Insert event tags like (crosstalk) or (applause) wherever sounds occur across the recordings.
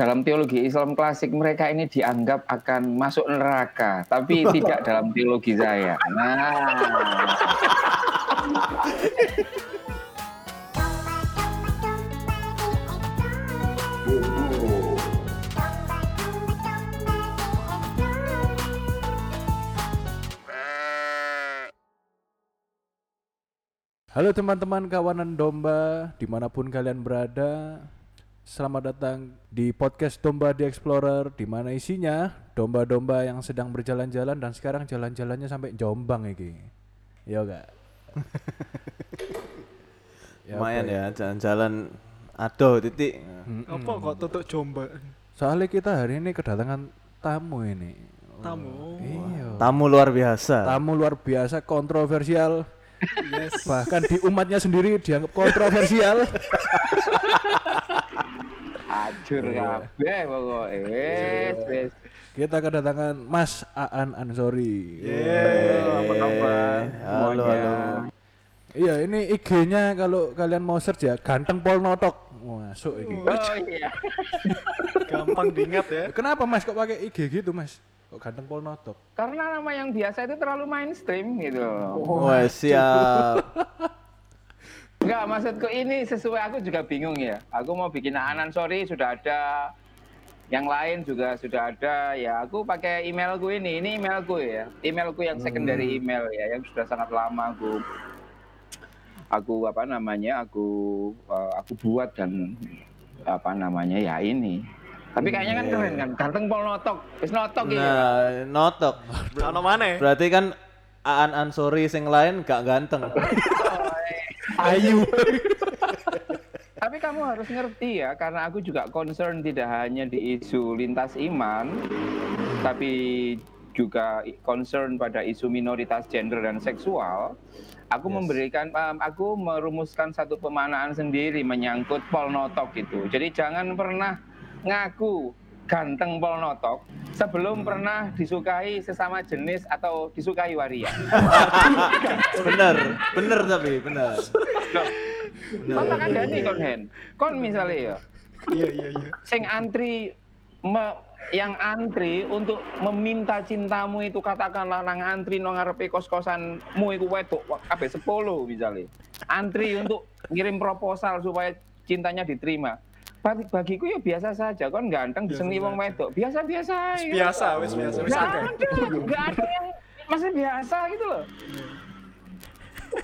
dalam teologi Islam klasik mereka ini dianggap akan masuk neraka, tapi (laughs) tidak dalam teologi saya. Nah, Halo teman-teman kawanan domba di mana pun kalian berada Selamat datang di podcast Domba di Explorer di mana isinya domba-domba yang sedang berjalan-jalan dan sekarang jalan-jalannya sampai Jombang iki. Ya gak? (laughs) Ya, Lumayan ya jalan-jalan aduh titik. Apa kok tutup Jombang? Soalnya kita hari ini kedatangan tamu ini. Tamu. Iya. Tamu luar biasa. Tamu luar biasa kontroversial. Yes. Bahkan di umatnya sendiri dianggap kontroversial. (laughs) acur kabeh pokoknya. Wes, wes. Kita kedatangan Mas Aan Ansori. Apa kabar? Halo, halo. Iya, ini IG-nya kalau kalian mau search ya, ganteng Pol Notok. Masuk ini. Oh iya. (laughs) Gampang diingat ya. Kenapa Mas kok pakai IG gitu, Mas? Kok ganteng Pol Notok? Karena nama yang biasa itu terlalu mainstream gitu. Wah, siap. (laughs) Enggak, maksudku ini sesuai aku juga bingung ya. Aku mau bikin anan sorry sudah ada. Yang lain juga sudah ada. Ya, aku pakai emailku ini. Ini emailku ya. Emailku yang secondary email ya yang sudah sangat lama aku aku apa namanya? Aku eh, aku buat dan apa namanya ya ini. Tapi kayaknya kan keren kan. Ganteng pol notok. Wis notok ya. Nah, notok. Ono mana? Berarti kan Aan Ansori sing lain gak ganteng. (laughs) Ayu. Tapi kamu harus ngerti ya, karena aku juga concern tidak hanya di isu lintas iman, tapi juga concern pada isu minoritas gender dan seksual. Aku memberikan, um, aku merumuskan satu pemanaan sendiri menyangkut polnotok itu. Jadi jangan pernah ngaku ganteng polnotok sebelum pernah disukai sesama jenis atau disukai waria. (laughs) bener, bener tapi bener. Kon tak kandhani kon Hen. Kon misalnya ya, Iya iya iya. sing antri me- yang antri untuk meminta cintamu itu katakanlah nang antri nang ngarepe kos-kosanmu iku wedok kabeh 10 misalnya. Antri untuk ngirim proposal supaya cintanya diterima. Bagi bagiku ya biasa saja, kon ganteng disengi wong wedok, biasa-biasa aja. Biasa wis biasa wis Nggak akeh. ada, nggak ada yang masih biasa gitu loh.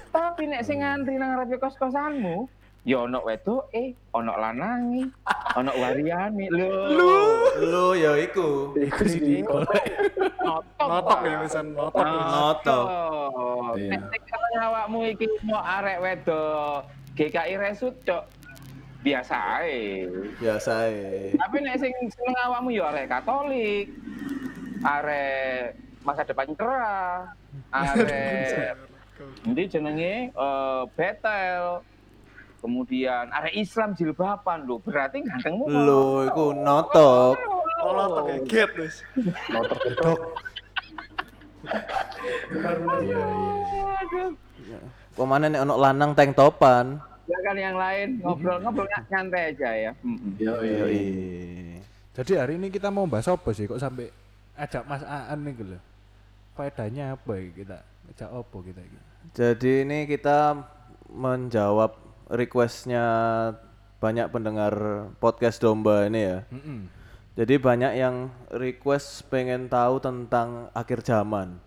Tapi nek sing ngantri nang ngarepe kos-kosanmu, ya ono wedok eh, ono lanangi, ono wariane. Lho. Lu ya iku. Iku sih di Notok. Notok ya wisan notok. wis. Notok. Iya. Nek kaya awakmu iki mau arek wedok GKI resut cok biasa ae. Biasa ya. Tapi nek sing seneng awakmu ya arek Katolik, arek masa depan cerah, arek (laughs) Nanti jenenge eh, Betel, kemudian arek Islam jilbaban lho, berarti gantengmu. Lu iku notok. Oh, notok ya get wis. Iya, Aduh. Pemane nek ono lanang tank topan. Ya kan yang lain ngobrol-ngobrol nyantai aja ya. Mm-mm. Yoi. Jadi hari ini kita mau bahas apa sih kok sampai ajak Mas Aan nih gitu. Faedahnya apa ya kita? Ajak apa kita ini? Jadi ini kita menjawab requestnya banyak pendengar podcast domba ini ya. Mm-mm. Jadi banyak yang request pengen tahu tentang akhir zaman.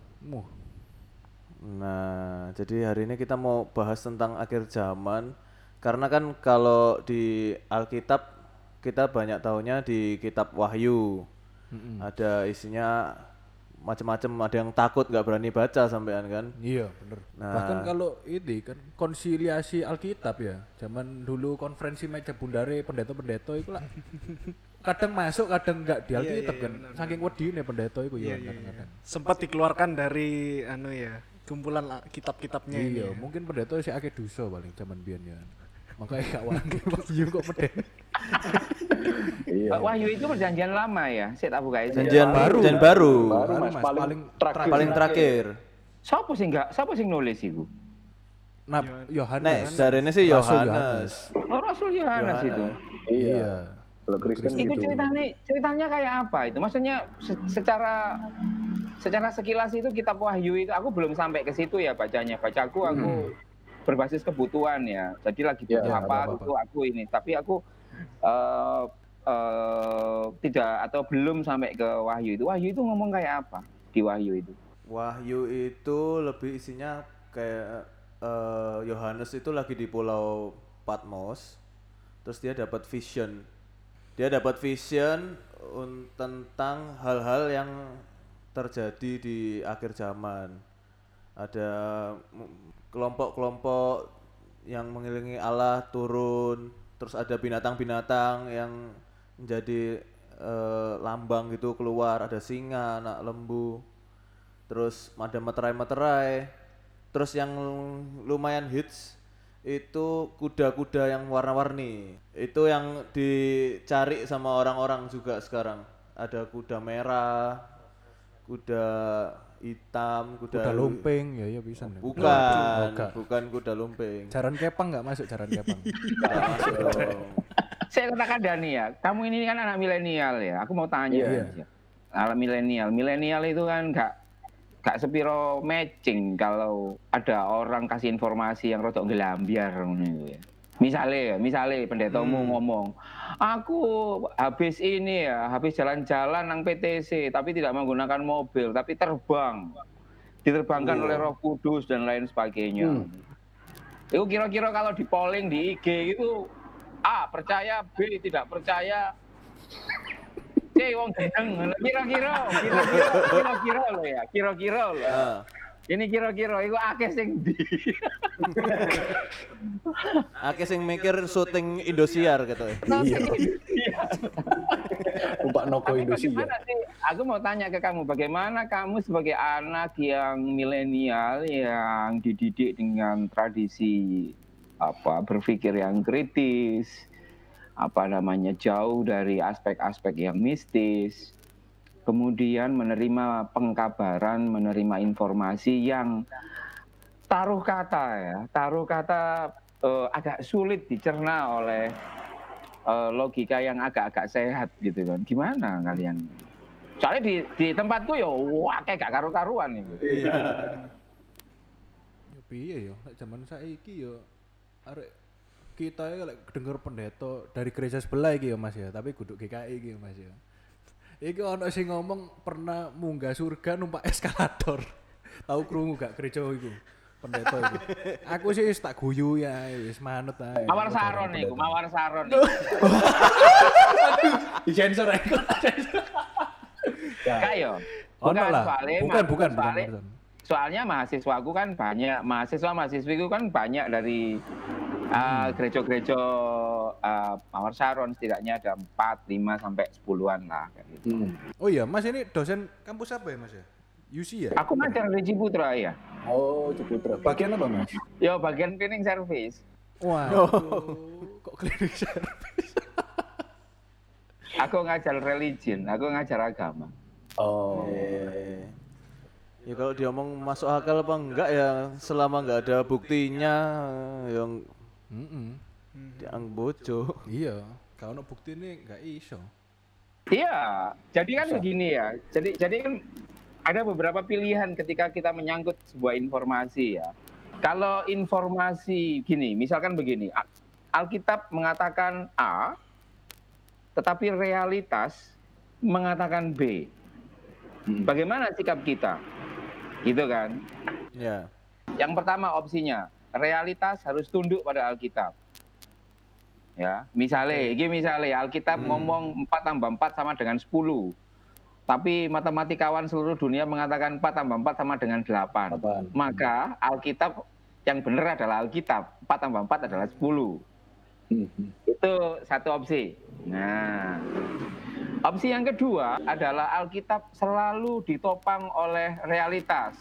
Nah, jadi hari ini kita mau bahas tentang akhir zaman karena kan kalau di Alkitab kita banyak tahunya di kitab Wahyu. Mm-mm. Ada isinya macam-macam, ada yang takut nggak berani baca sampean kan. Iya bener. Nah. Bahkan kalau ini kan konsiliasi Alkitab ya, zaman dulu konferensi meja bundare pendeta-pendeta itu lah. (laughs) kadang masuk, kadang enggak di Alkitab kan. Saking wedine pendeta itu ya kadang-kadang. Sempat dikeluarkan dari anu ya, kumpulan la- kitab-kitabnya ini. Iya, ya. mungkin pendeta sih akeh dosa paling zaman biyen ya. Makanya gak Wahyu kok meden. Iya. Wahyu itu perjanjian lama ya, saya tak buka itu. Janjian baru. baru, baru, Baru, Baru, Mas, Mas, paling, paling terakhir. paling terakhir. Siapa sih enggak? Siapa sih nulis itu? Nah, Yohanes. Nek, dari ini sih Yohanes. Oh, Rasul Yohanes itu. Iya. Iya. Kalau Kristen itu gitu. ceritanya ceritanya kayak apa itu maksudnya se- secara secara sekilas itu kitab wahyu itu aku belum sampai ke situ ya bacanya bacaku aku berbasis kebutuhan ya jadi lagi Ya, butuh nggak apa apa-apa. itu aku ini tapi aku eh, eh, tidak atau belum sampai ke wahyu itu wahyu itu ngomong kayak apa di wahyu itu Wahyu itu lebih isinya kayak eh, Yohanes itu lagi di pulau Patmos, terus dia dapat vision. Dia dapat vision un- tentang hal-hal yang terjadi di akhir zaman. Ada kelompok-kelompok yang mengelilingi Allah turun, terus ada binatang-binatang yang menjadi eh, lambang gitu keluar, ada singa, anak lembu terus ada materai-materai terus yang lumayan hits itu kuda-kuda yang warna-warni. Itu yang dicari sama orang-orang juga sekarang. Ada kuda merah kuda hitam kuda, Udah lumping ya ya bisa nih. bukan Bukan. bukan kuda lumping Jaran kepang nggak masuk jaran kepang. (laughs) Nggak masuk dong. (laughs) saya katakan Dani ya kamu ini kan anak milenial ya aku mau tanya Iya. aja. anak milenial milenial itu kan nggak nggak sepiro matching kalau ada orang kasih informasi yang rotok gelambiar ngono itu ya misalnya ya misalnya pendetamu ngomong aku habis ini ya habis jalan-jalan nang PTC tapi tidak menggunakan mobil tapi terbang. Diterbangkan oleh Roh Kudus dan lain sebagainya. Itu kira-kira kalau di polling di IG itu A percaya B tidak percaya. C wong kira-kira kira-kira kira-kira lo ya kira-kira lo Ah, ini kira-kira itu akeh sing di (laughs) akeh sing mikir syuting Indosiar gitu ya. Iya. Numpak Noko sih? Aku mau tanya ke kamu, bagaimana kamu sebagai anak yang milenial yang dididik dengan tradisi apa berpikir yang kritis, apa namanya jauh dari aspek-aspek yang mistis, kemudian menerima pengkabaran, menerima informasi yang taruh kata ya, taruh kata eh, agak sulit dicerna oleh eh, logika yang agak-agak sehat gitu kan. Gimana kalian? Soalnya di, di tempatku ya wah kayak gak karu-karuan gitu. Ya piye yo, nek zaman saiki yo arek kita ya lek denger pendeta dari gereja sebelah iki ya Mas ya, tapi kudu GKI iki ya Mas ya. Iki ono sing ngomong pernah munggah surga numpak eskalator. (laughs) Tahu krungu gak gereja iku? Pendeta iku. Aku sih wis tak guyu ya, wis manut ae. Mawar Saron nih, Mawar Saron. (laughs) Di sensor iku. Ono lah. Bukan, bukan, bukan. Soalnya, soalnya mahasiswaku kan banyak, mahasiswa mahasiswiku kan banyak dari uh, gereja-gereja uh, Mawar Saron setidaknya ada 4, 5 sampai 10-an lah kayak gitu. Hmm. Oh iya, Mas ini dosen kampus apa ya Mas ya? UC ya? Aku ngajar di Ciputra ya. Oh, Ciputra. Bagian apa, Mas? Yo bagian cleaning service. Wah, (laughs) kok klinik service? Aku ngajar religion, aku ngajar agama. Oh. Eh, Ya kalau diomong masuk akal apa enggak ya selama enggak ada buktinya yang Mm-mm. yang bojo. Iya, kalau ono bukti ini nggak iso. Iya, jadi kan begini ya. Jadi jadi kan ada beberapa pilihan ketika kita menyangkut sebuah informasi ya. Kalau informasi gini, misalkan begini, Alkitab mengatakan A, tetapi realitas mengatakan B. Hmm. Bagaimana sikap kita? Gitu kan? Ya. Yang pertama opsinya, realitas harus tunduk pada Alkitab. Ya, misalnya, ini misalnya Alkitab ngomong 4 tambah 4 sama dengan 10. Tapi matematikawan seluruh dunia mengatakan 4 tambah 4 sama dengan 8. Delapan. Maka Alkitab yang benar adalah Alkitab, 4 tambah 4 adalah 10. Hmm, hmm. Itu satu opsi. Nah, opsi yang kedua adalah Alkitab selalu ditopang oleh realitas.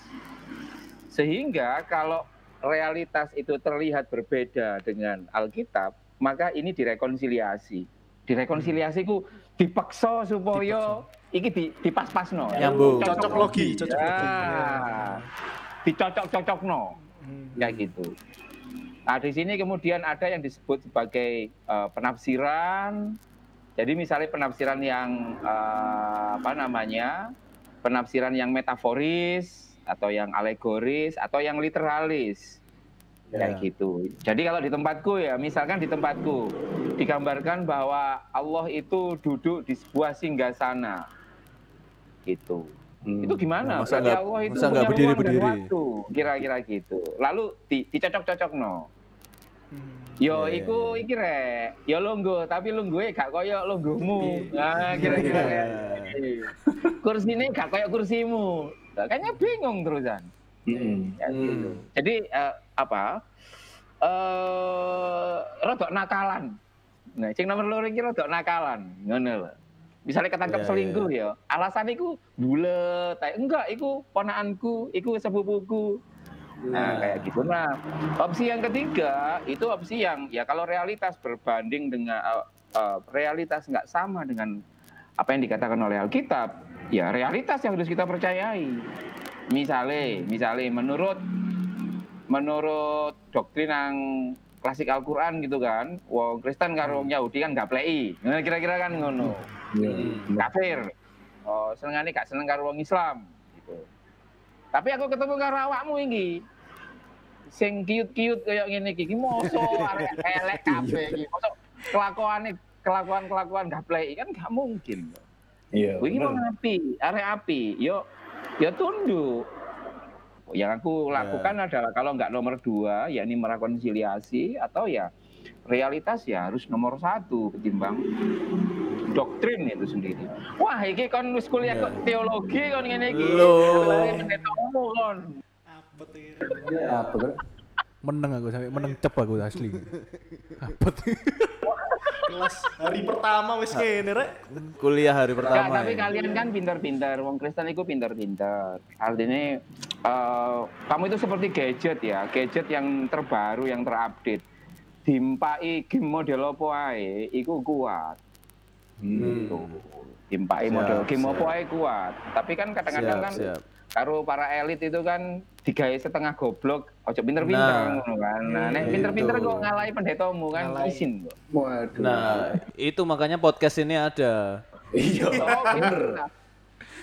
Sehingga kalau realitas itu terlihat berbeda dengan Alkitab, maka ini direkonsiliasi. Direkonsiliasi ku dipaksa supaya iki di, dipas-pasno. Nyambung. Cocok logi, cocok logi. Ya. Dicocok-cocokno. Kayak gitu. Nah, di sini kemudian ada yang disebut sebagai eh, penafsiran, Jadi misalnya penafsiran yang eh, apa namanya? Penafsiran yang metaforis atau yang alegoris atau yang literalis. Kayak Ya. gitu. Jadi kalau di tempatku ya, misalkan di tempatku digambarkan bahwa Allah itu duduk di sebuah singgasana. Gitu. Hmm. Itu gimana? Masa Berarti nggak- Allah itu masa punya ruang dan berdiri-berdiri? waktu, kira-kira gitu. Lalu di, dicocok-cocok no. Hmm. Yo, Iya, iku iki rek. Yo lungguh, tapi lungguhe gak koyo lungguhmu. Nah, kira-kira Iya. kayak gitu. Kursine gak koyo kursimu. Kayaknya bingung terusan. Ya, gitu. Jadi eh, apa? Eh rodok nakalan. Nah, sing nomor loro iki rodok nakalan, ngono lho. Misalnya ketangkep Iya, selingkuh ya, alasan iku bulet, enggak, iku ponakanku, iku sepupuku. Nah, kayak gitu. Nah, opsi yang ketiga itu opsi yang ya kalau realitas berbanding dengan eh, realitas nggak sama dengan apa yang dikatakan oleh Alkitab, ya realitas yang harus kita percayai. Misalnya, misalnya menurut menurut doktrin yang klasik Al-Qur'an gitu kan, wong Kristen karo Yahudi kan gak plei. Nah, kira-kira kan ngono. Ya. Kafir. Oh, senengane gak seneng karo wong Islam gitu. Tapi aku ketemu karo awakmu iki. Sing cute-cute kayak ngene iki, iki mosok arek (laughs) elek kabeh iki. Mosok kelakuane kelakuan-kelakuan gak plei kan gak mungkin. Iya. Bener. wong api, arek api. Yo yo tunduk. Yang aku lakukan adalah kalau nggak nomor dua, yakni merekonsiliasi atau ya realitas ya harus nomor satu ketimbang doktrin itu sendiri. Wah, iki kon wis kuliah Iya. kok teologi kon ngene iki. Loh. Pendetamu kon. Apa tuh ya? Ya, apa kan? Meneng aku sampai meneng cep aku asli. (laughs) Apa tuh? Kelas hari pertama wis kene rek. Kuliah hari pertama. tapi ya. kalian kan pintar-pintar, wong Kristen itu pintar-pintar. Artinya eh, kamu itu seperti gadget ya, gadget yang terbaru, yang terupdate. Dimpai game model apa ae, iku kuat. Hmm. Tuh. Dimpai Siap, model game siap. apa ae kuat. Tapi kan kadang-kadang kan siap. karo para elit itu kan digawe setengah goblok, ojo pinter-pinter Nah. ngono kan. Nah, nek Gitu. pinter-pinter kok ngalahi pendetamu kan Ngalahi. isin kok. Waduh. Nah, itu makanya podcast ini ada. iya. Oh, bener.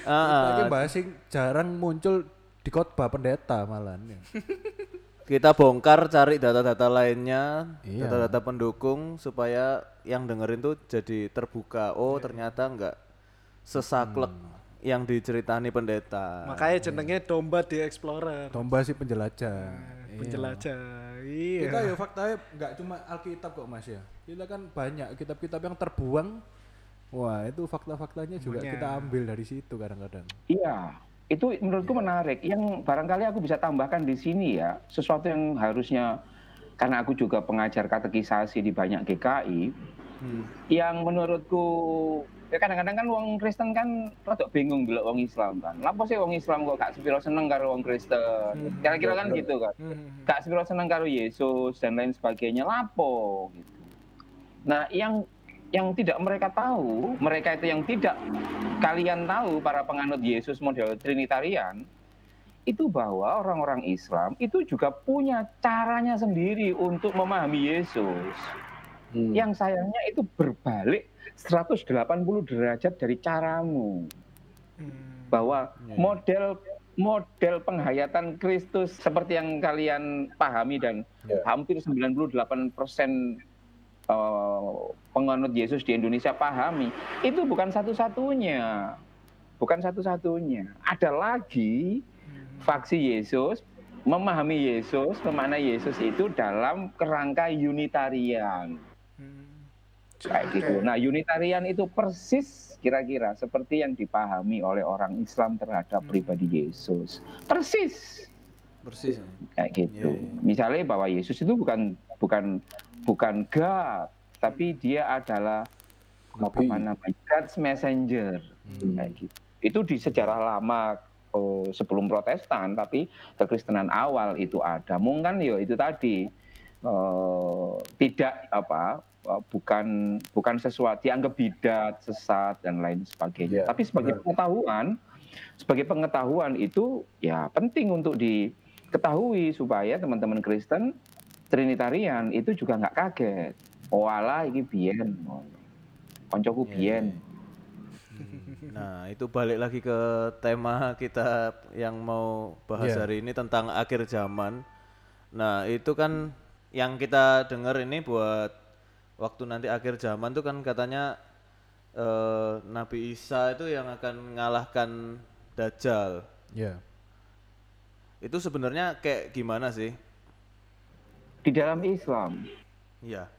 Ah, Lagi ah. bahas jarang muncul di khotbah pendeta malah. (laughs) kita bongkar cari data-data lainnya, Iya. data-data pendukung supaya yang dengerin tuh jadi terbuka. Oh, ternyata enggak sesaklek yang diceritani pendeta. Makanya jenenge domba di explorer. Domba sih penjelajah. Iya. Penjelajah. Kita Iya. ya faktanya nggak cuma Alkitab kok Mas ya. Kita kan banyak kitab-kitab yang terbuang. Wah, itu fakta-faktanya juga kita ambil dari situ kadang-kadang. Iya, itu menurutku menarik. Yang barangkali aku bisa tambahkan di sini ya, sesuatu yang harusnya karena aku juga pengajar katekisasi di banyak GKI, yang menurutku ya kadang-kadang kan wong Kristen kan rada bingung bila wong Islam kan. Lapa sih wong Islam kok gak sepiro seneng karo wong Kristen. Kira-kira kan gitu kan. Hmm. Gak sepiro seneng karo Yesus dan lain sebagainya. Lapo gitu. Nah, yang yang tidak mereka tahu, mereka itu yang tidak kalian tahu para penganut Yesus model Trinitarian itu bahwa orang-orang Islam itu juga punya caranya sendiri untuk memahami Yesus. Hmm. Yang sayangnya itu berbalik 180 derajat dari caramu. Hmm. Bahwa Iya. model model penghayatan Kristus seperti yang kalian pahami dan Ya. hampir 98% eh, penganut Yesus di Indonesia pahami, itu bukan satu-satunya. Bukan satu-satunya. Ada lagi faksi Yesus memahami Yesus, memana Yesus itu dalam kerangka Unitarian. Hmm. Kayak gitu. Nah, Unitarian itu persis kira-kira seperti yang dipahami oleh orang Islam terhadap pribadi Yesus. Persis Persis. kayak gitu. Iya, iya. Misalnya bahwa Yesus itu bukan bukan bukan God, tapi dia adalah apa namanya God's messenger. Hmm. Kayak gitu. Itu di sejarah lama oh, sebelum Protestan, tapi kekristenan awal itu ada. Mungkin ya itu tadi eh, tidak apa eh, bukan bukan sesuatu dianggap bidat, sesat dan lain sebagainya. Iya, tapi sebagai benar. pengetahuan, sebagai pengetahuan itu ya penting untuk diketahui supaya teman-teman Kristen Trinitarian itu juga nggak kaget. Oh iki biyen. koncoku biyen. Nah, itu balik lagi ke tema kita yang mau bahas Iya. hari ini tentang akhir zaman. Nah, itu kan yang kita dengar ini buat waktu nanti akhir zaman tuh kan katanya eh, Nabi Isa itu yang akan mengalahkan Dajjal. Ya. Itu sebenarnya kayak gimana sih? Di dalam Islam, Iya.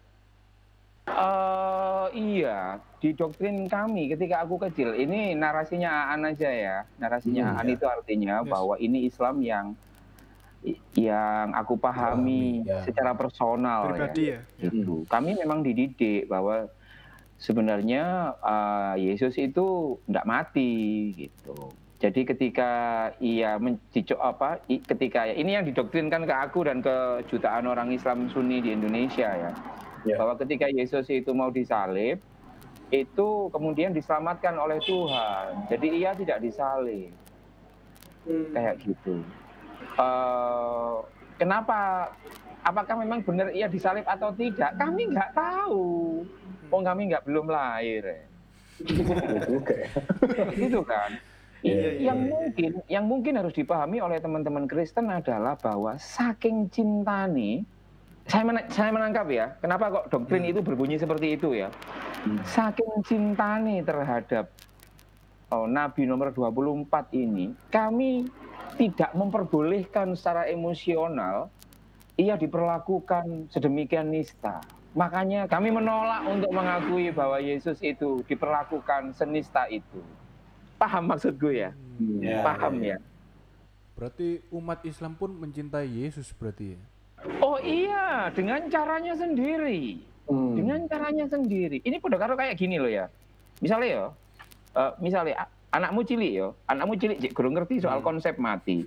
eh iya, di doktrin kami ketika aku kecil, ini narasinya Aan aja ya. Narasinya Aan itu artinya bahwa ini Islam yang yang aku pahami ya. secara personal Pribadi ya. gitu. Kami memang dididik bahwa sebenarnya eh, Yesus itu tidak mati gitu. Jadi ketika ia mencicok apa, i- ketika ini yang didoktrinkan ke aku dan ke jutaan orang Islam Sunni di Indonesia ya, Ya. bahwa ketika Yesus itu mau disalib, itu kemudian diselamatkan oleh Tuhan. Jadi ia tidak disalib, kayak gitu. Eh, kenapa? Apakah memang benar ia disalib atau tidak? Kami nggak tahu. Oh kami nggak belum lahir. ya. Iya juga ya. gitu kan. Iya, I- yang mungkin yang mungkin harus dipahami oleh teman-teman Kristen adalah bahwa saking cinta nih saya mena- saya menangkap ya kenapa kok doktrin itu berbunyi seperti itu ya? Saking cinta nih terhadap oh, Nabi nomor 24 ini kami tidak memperbolehkan secara emosional ia diperlakukan sedemikian nista. Makanya kami menolak untuk mengakui bahwa Yesus itu diperlakukan senista itu paham maksudku ya Ya, paham ya, ya. Berarti umat Islam pun mencintai Yesus berarti ya. Oh iya, dengan caranya sendiri. Hmm. Dengan caranya sendiri. Ini pada karo kayak gini loh ya. Misalnya ya, eh, misalnya a- anakmu cilik ya, anakmu cilik cik kurang ngerti soal konsep mati.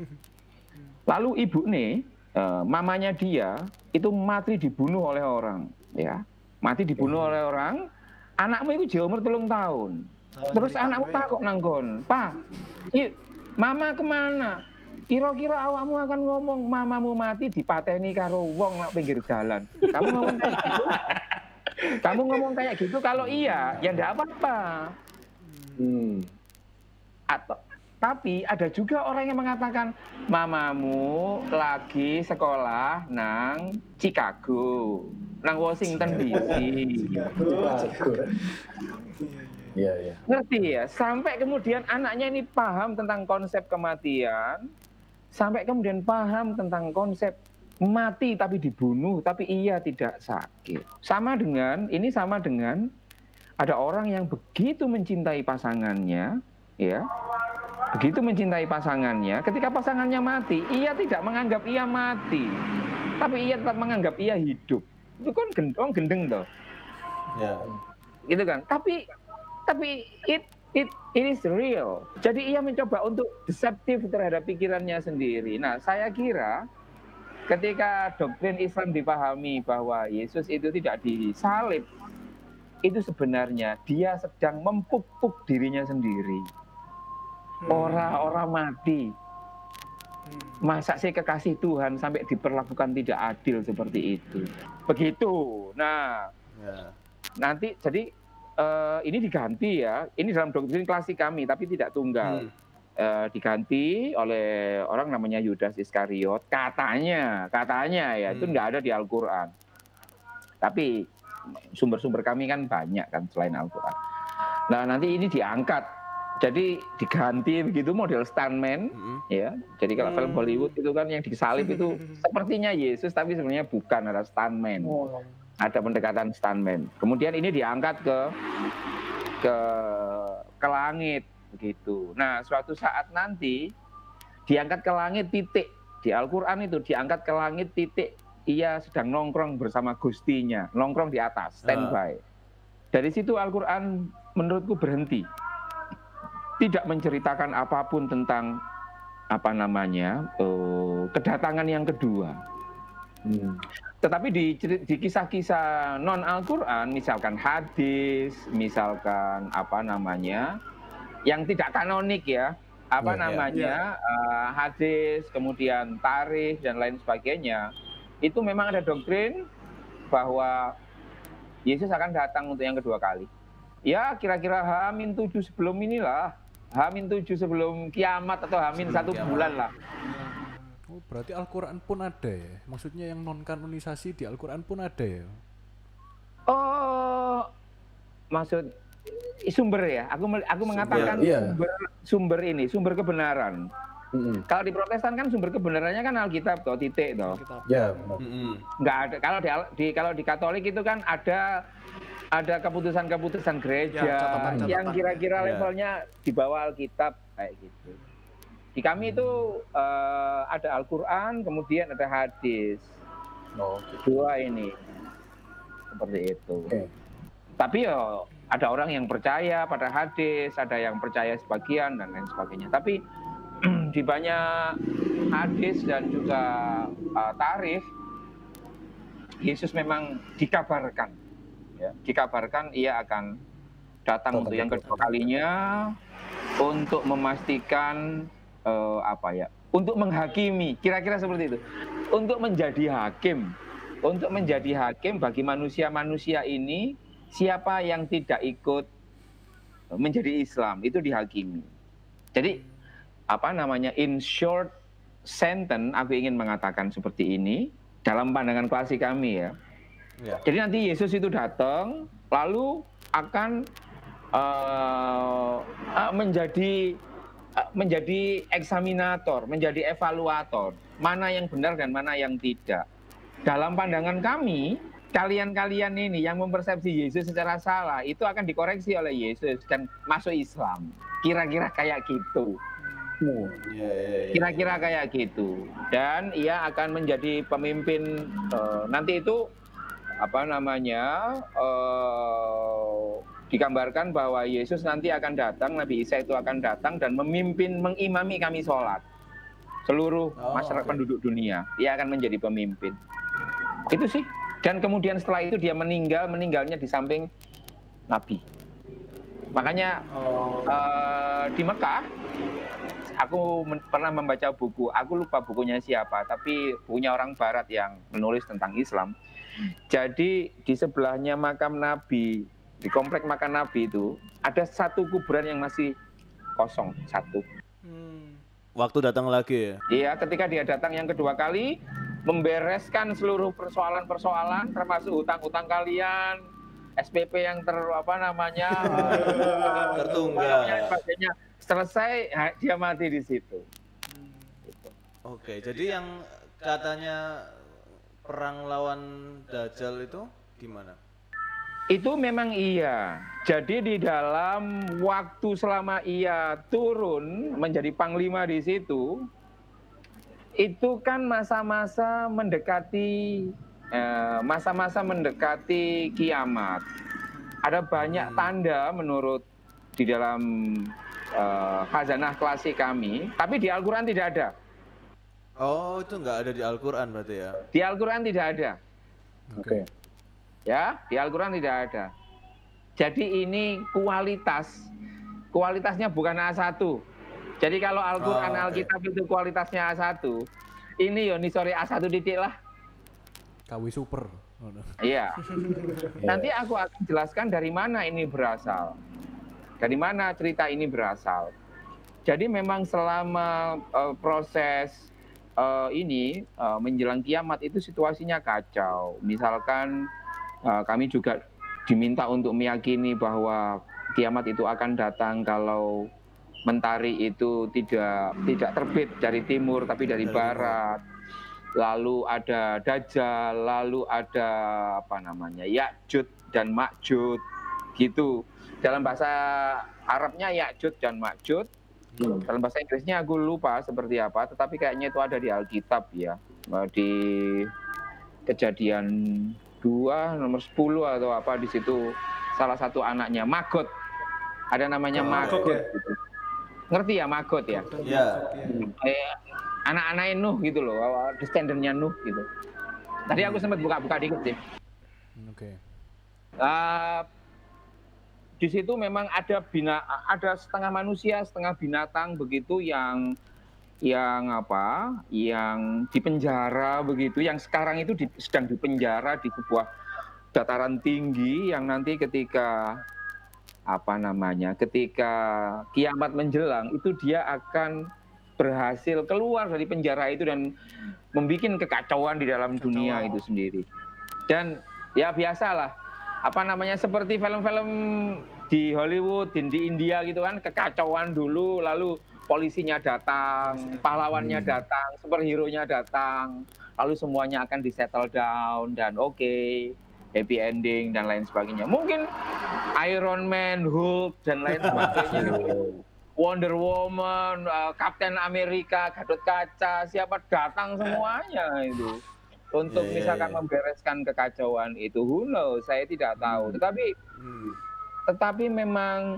(laughs) Lalu ibu nih, eh, mamanya dia itu mati dibunuh oleh orang, ya. Mati dibunuh oleh orang, anakmu itu jauh umur telung tahun. Terus anakmu takut nanggon, Pak, mama ke mana? Kira-kira awakmu akan ngomong mamamu mati dipateni karo wong nak pinggir jalan. Kamu ngomong kayak gitu? (laughs) Kamu ngomong kayak gitu kalau iya, ya enggak apa-apa. Hmm. Atau tapi ada juga orang yang mengatakan mamamu lagi sekolah nang Chicago, nang Washington DC. Iya, iya. Ngerti ya? Sampai kemudian anaknya ini paham tentang konsep kematian, sampai kemudian paham tentang konsep mati tapi dibunuh, tapi ia tidak sakit. Sama dengan ini sama dengan ada orang yang begitu mencintai pasangannya, ya, begitu mencintai pasangannya, ketika pasangannya mati, ia tidak menganggap ia mati, tapi ia tetap menganggap ia hidup. Itu kan gendong gendeng toh Ya. gitu kan tapi tapi it it it is real. Jadi ia mencoba untuk deceptif terhadap pikirannya sendiri. Nah saya kira ketika doktrin Islam dipahami bahwa Yesus itu tidak disalib itu sebenarnya dia sedang mempupuk dirinya sendiri. Orang-orang mati. Masa sih kekasih Tuhan sampai diperlakukan tidak adil seperti itu? Begitu. Nah Ya. nanti jadi ini diganti ya. Ini dalam doktrin klasik kami tapi tidak tunggal. Hmm. Eh, diganti oleh orang namanya Yudas Iskariot. Katanya katanya ya itu Hmm. nggak ada di Al-Quran. Tapi sumber-sumber kami kan banyak kan selain Al-Quran. Nah nanti ini diangkat. Jadi diganti begitu model stuntman Mm-mm. ya. Jadi kalau film Hollywood itu kan yang disalib itu (laughs) sepertinya Yesus tapi sebenarnya bukan ada stuntman ada pendekatan stuntman. Kemudian ini diangkat ke ke ke langit begitu. Nah, suatu saat nanti diangkat ke langit titik di Al-Qur'an itu diangkat ke langit titik ia sedang nongkrong bersama gustinya, nongkrong di atas, standby. Dari situ Al-Qur'an menurutku berhenti. Tidak menceritakan apa pun tentang apa namanya? eh, kedatangan yang kedua. Hmm. Tetapi di, di kisah-kisah non Al-Quran, misalkan hadis, misalkan apa namanya, yang tidak kanonik ya, apa Ya, ya. namanya, eh, hadis, kemudian tarikh dan lain sebagainya, itu memang ada doktrin bahwa Yesus akan datang untuk yang kedua kali. ya kira-kira Hamin 7 sebelum inilah. Hamin 7 sebelum kiamat atau Hamin satu kiamat. bulan lah. Oh, berarti Al-Qur'an pun ada ya. Maksudnya yang non kanonisasi di Al-Qur'an pun ada ya. Oh, maksud sumber ya. Aku aku mengatakan iya. sumber sumber ini, sumber kebenaran. Mm-mm. Kalau di Protestan kan sumber kebenarannya kan Alkitab toh, titik toh. Ya, benar. Mm-mm. Nggak ada. Kalau di, di kalau di Katolik itu kan ada ada keputusan-keputusan gereja Ya, catatan-catatan. yang kira-kira Ya. levelnya di bawah Alkitab kayak gitu. Di kami itu eh, ada Al-Qur'an, kemudian ada hadis. Oh, gitu. Dua ini. Seperti itu. Oke. Tapi ya ada orang yang percaya pada hadis, ada yang percaya sebagian dan lain sebagainya. Tapi (clears throat) di banyak hadis dan juga uh, tarikh Yesus memang dikabarkan ya, dikabarkan ia akan datang untuk yang kedua kalinya untuk memastikan eh, apa ya untuk menghakimi kira-kira seperti itu. Untuk menjadi hakim untuk menjadi hakim bagi manusia-manusia ini siapa yang tidak ikut menjadi Islam itu dihakimi. Jadi apa namanya in short sentence aku ingin mengatakan seperti ini dalam pandangan klasik kami ya. Ya. jadi nanti Yesus itu datang, lalu akan eh, menjadi menjadi eksaminator, menjadi evaluator, mana yang benar dan mana yang tidak. Dalam pandangan kami, kalian-kalian ini yang mempersepsi Yesus secara salah itu akan dikoreksi oleh Yesus dan masuk Islam. Kira-kira kayak gitu. Oh, Ya, ya, ya. Kira-kira kayak gitu. Dan ia akan menjadi pemimpin eh, nanti itu apa namanya eh, digambarkan bahwa Yesus nanti akan datang, Nabi Isa itu akan datang dan memimpin, mengimami kami sholat. Seluruh Oh, masyarakat oke. penduduk dunia, ia akan menjadi pemimpin. Itu sih. Dan kemudian setelah itu dia meninggal, meninggalnya di samping Nabi. Makanya eh, di Mekah, aku men- pernah membaca buku, aku lupa bukunya siapa, tapi punya orang Barat yang menulis tentang Islam. Jadi di sebelahnya makam Nabi, di komplek makam Nabi itu ada satu kuburan yang masih kosong satu. Hmm. Waktu datang lagi ya. Iya, ketika dia datang yang kedua kali, membereskan seluruh persoalan-persoalan, termasuk utang-utang kalian, SPP yang ter apa namanya (laughs) sebagainya. Selesai, dia mati di situ. Oke, jadi yang katanya perang lawan Dajjal itu gimana? Itu memang iya. Jadi di dalam waktu selama ia turun menjadi panglima di situ, itu kan masa-masa mendekati eh, masa-masa mendekati kiamat. Ada banyak tanda menurut di dalam eh, khazanah klasik kami, tapi di Al-Qur'an tidak ada. Oh, itu nggak ada di Al-Quran berarti ya? Di Al-Qur'an tidak ada. Oke. Ya di Al-Quran tidak ada. Jadi ini kualitas, kualitasnya bukan A1. Jadi kalau Al-Quran, Oh. Alkitab itu kualitasnya A1, ini Yoni sorry A1 titik lah. KW super. Oh, no. Iya. (laughs) Nanti aku akan jelaskan dari mana ini berasal. Dari mana cerita ini berasal. Jadi memang selama eh, proses eh, ini eh, menjelang kiamat itu situasinya kacau. Misalkan kami juga diminta untuk meyakini bahwa kiamat itu akan datang kalau mentari itu tidak tidak terbit dari timur tapi dari barat. Lalu ada Dajjal, lalu ada apa namanya? Ya'jud dan Ma'jud gitu. Dalam bahasa Arabnya Ya'jud dan Ma'jud. Hmm. Dalam bahasa Inggrisnya aku lupa seperti apa, tetapi kayaknya itu ada di Alkitab ya. Eh, Di kejadian 2 nomor 10 atau apa di situ salah satu anaknya Magot. Ada namanya Oh, Magot. oke. gitu. Ngerti ya Magot ya? Ya. Kayak anak-anaknya Nuh gitu loh, descendannya Nuh gitu. Tadi aku sempat buka-buka dikit sih. Oke. Ah, di situ memang ada bina, ada setengah manusia, setengah binatang begitu yang yang apa, yang dipenjara begitu, yang sekarang itu di- sedang dipenjara di sebuah dataran tinggi yang nanti ketika apa namanya ketika kiamat menjelang itu dia akan berhasil keluar dari penjara itu dan membuat kekacauan di dalam dunia itu sendiri. Dan ya biasalah apa namanya seperti film-film di Hollywood, di India gitu kan kekacauan dulu lalu polisinya datang, pahlawannya datang, superhero-nya datang, lalu semuanya akan disettle down dan oke happy ending dan lain sebagainya. Mungkin Iron Man, Hulk dan lain sebagainya. (laughs) Wonder Woman, uh, Captain Amerika, Gatot Kaca, siapa datang semuanya itu untuk Iya, iya, misalkan iya. membereskan kekacauan itu. Who knows? Saya tidak tahu. Tetapi Hmm. tetapi memang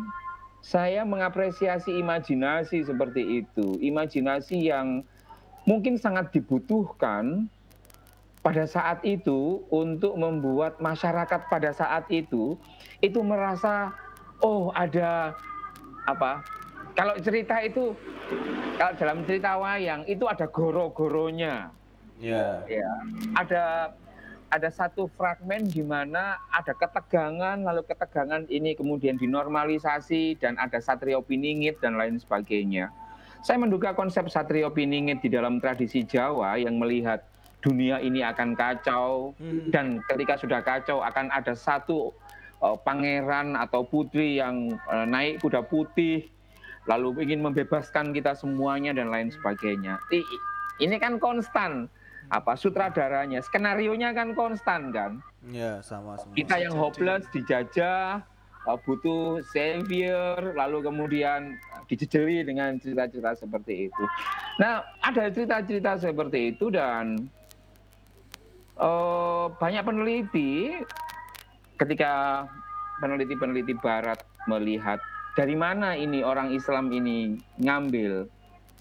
saya mengapresiasi imajinasi seperti itu, imajinasi yang mungkin sangat dibutuhkan pada saat itu untuk membuat masyarakat pada saat itu itu merasa oh ada apa? Kalau cerita itu kalau dalam cerita wayang itu ada goro-goronya. Ya. ya ada ada satu fragmen di mana ada ketegangan lalu ketegangan ini kemudian dinormalisasi dan ada satrio piningit dan lain sebagainya. Saya menduga konsep satrio piningit di dalam tradisi Jawa yang melihat dunia ini akan kacau dan ketika sudah kacau akan ada satu eh, pangeran atau putri yang eh, naik kuda putih lalu ingin membebaskan kita semuanya dan lain sebagainya. Ini kan konstan apa sutradaranya, skenario nya kan konstan kan. Ya, sama semua. Kita yang hopeless dijajah eh, butuh savior lalu kemudian dijejeli dengan cerita-cerita seperti itu. Nah, ada cerita-cerita seperti itu dan eh, banyak peneliti ketika peneliti-peneliti barat melihat dari mana ini orang Islam ini ngambil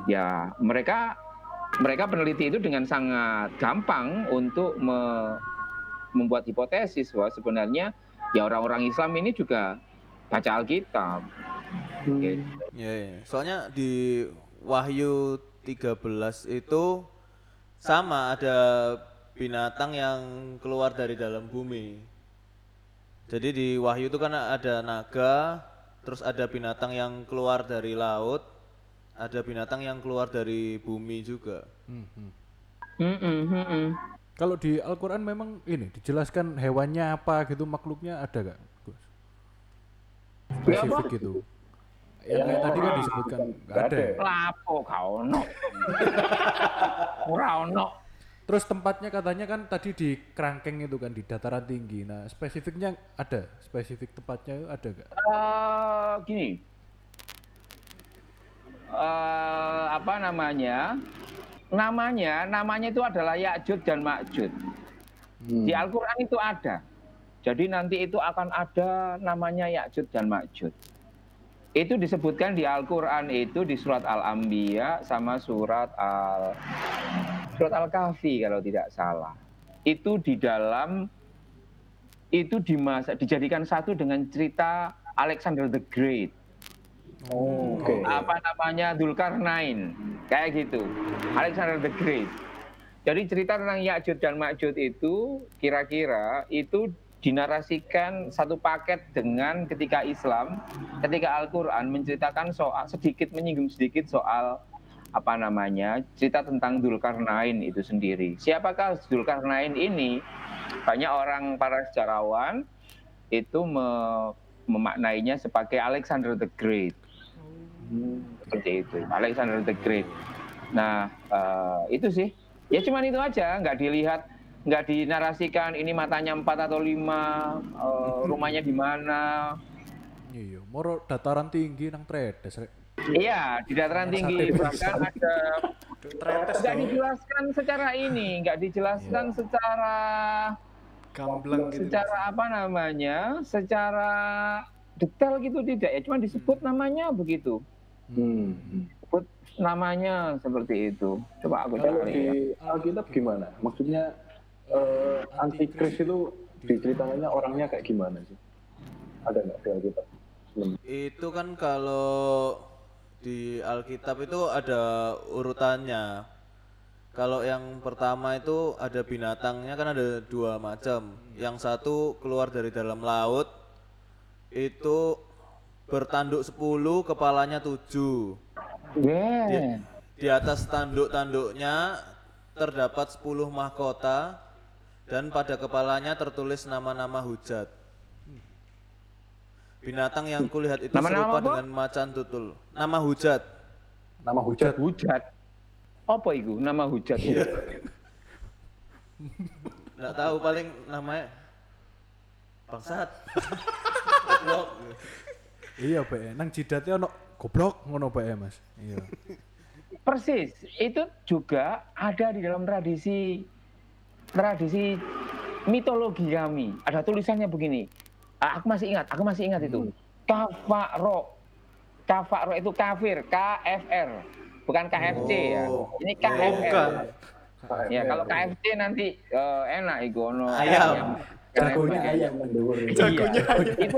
ya mereka mereka peneliti itu dengan sangat gampang untuk me- membuat hipotesis bahwa sebenarnya ya orang-orang Islam ini juga baca Alkitab. Gitu. Ya, ya. Soalnya di Wahyu 13 itu sama ada binatang yang keluar dari dalam bumi. Jadi di Wahyu itu kan ada naga, terus ada binatang yang keluar dari laut, ada binatang yang keluar dari bumi juga. Hmm, hmm. Mm-mm, mm-mm. Kalau di Al-Quran memang ini dijelaskan hewannya apa gitu makhluknya ada gak? Ya? Spesifik gitu. Yang kayak tadi kan disebutkan nggak ada. ya? Lapo kau ono. (laughs) Ora ono. Terus tempatnya katanya kan tadi di kerangkeng itu kan di dataran tinggi. Nah spesifiknya ada, spesifik tempatnya ada gak? Eh, gini. Eh, apa namanya? Namanya, namanya itu adalah Ya'jud dan Ma'jud. Hmm. Di Al-Quran itu ada. Jadi nanti itu akan ada namanya Ya'jud dan Ma'jud. Itu disebutkan di Al-Quran itu di surat Al-Anbiya sama surat Al surat Al-Kahfi kalau tidak salah. Itu di dalam itu dimasa, dijadikan satu dengan cerita Alexander the Great Oh, oke. apa namanya? Dulkarnain kayak gitu. Alexander the Great. Jadi cerita tentang Ya'jud dan Ma'jud itu kira-kira itu dinarasikan satu paket dengan ketika Islam ketika Al-Qur'an menceritakan soal sedikit menyinggung sedikit soal apa namanya cerita tentang Dulkarnain itu sendiri. Siapakah Dulkarnain ini? Banyak orang para sejarawan itu me- memaknainya sebagai Alexander the Great Hmm. seperti itu. Alexander the Great. Nah eh, itu sih. Ya cuman itu aja. Nggak dilihat nggak dinarasikan ini matanya empat atau lima eh, rumahnya di mana. Iya, moro dataran tinggi nang tredes iya di dataran tinggi. Bahkan ada Tretes nggak dijelaskan secara ini. Nggak dijelaskan secara Gamblang gitu. secara apa namanya? Secara detail gitu tidak. Ya cuma disebut namanya begitu Hmm. disebut namanya seperti itu coba aku Kalau cari di ya. Alkitab gimana? Maksudnya eh, antikris itu diceritakannya orangnya kayak gimana sih? Ada nggak di Alkitab? Belum. Itu kan kalau di Alkitab itu ada urutannya. Kalau yang pertama itu ada binatangnya kan ada dua macam. Yang satu keluar dari dalam laut itu bertanduk 10, kepalanya 7. Yeah. Di atas tanduk-tanduknya terdapat 10 mahkota dan pada kepalanya tertulis nama-nama hujat. Binatang yang kulihat itu Nama-nama serupa apa? dengan macan tutul. Nama hujat. Nama hujat. Hujat. Apa itu nama hujat? Iya. Nggak tahu paling namanya bangsat. (laughs) Iya, Pak. Nang jidatnya ono goblok ngono, Pak ya, Mas. Iya. (laughs) Persis. Itu juga ada di dalam tradisi tradisi mitologi kami. Ada tulisannya begini. Ah, Aku masih ingat, aku masih ingat itu. Kafaro. Kafaro itu kafir, KFR. Bukan KFC ya. Oh. Ini Oh, KFR. bukan. Ya, kalau KFC nanti eh, enak iku ono Ayam. Jagonya Ayam. Ayam mendur. Jagonya Iya, itu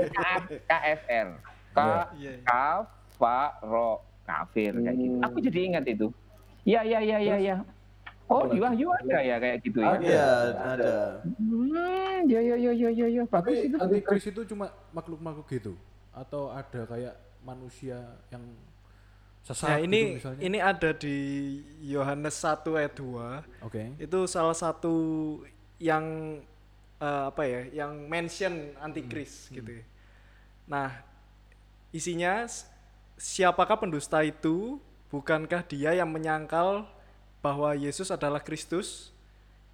K- KFR. K Iya. kafaro kafir kayak gitu. Aku jadi ingat itu. Iya iya iya iya iya. Oh, di Wahyu ada ya kayak gitu ya. Iya, ada. Hmm, ya ya ya ya ya ya. Bagus Tapi itu. antikris itu cuma makhluk-makhluk gitu atau ada kayak manusia yang sesat Nah, ini gitu misalnya? ini ada di Yohanes 1 ayat 2. Oke. Itu salah satu yang eh, apa ya, yang mention antikris gitu. ya. Nah, isinya siapakah pendusta itu? Bukankah dia yang menyangkal bahwa Yesus adalah Kristus?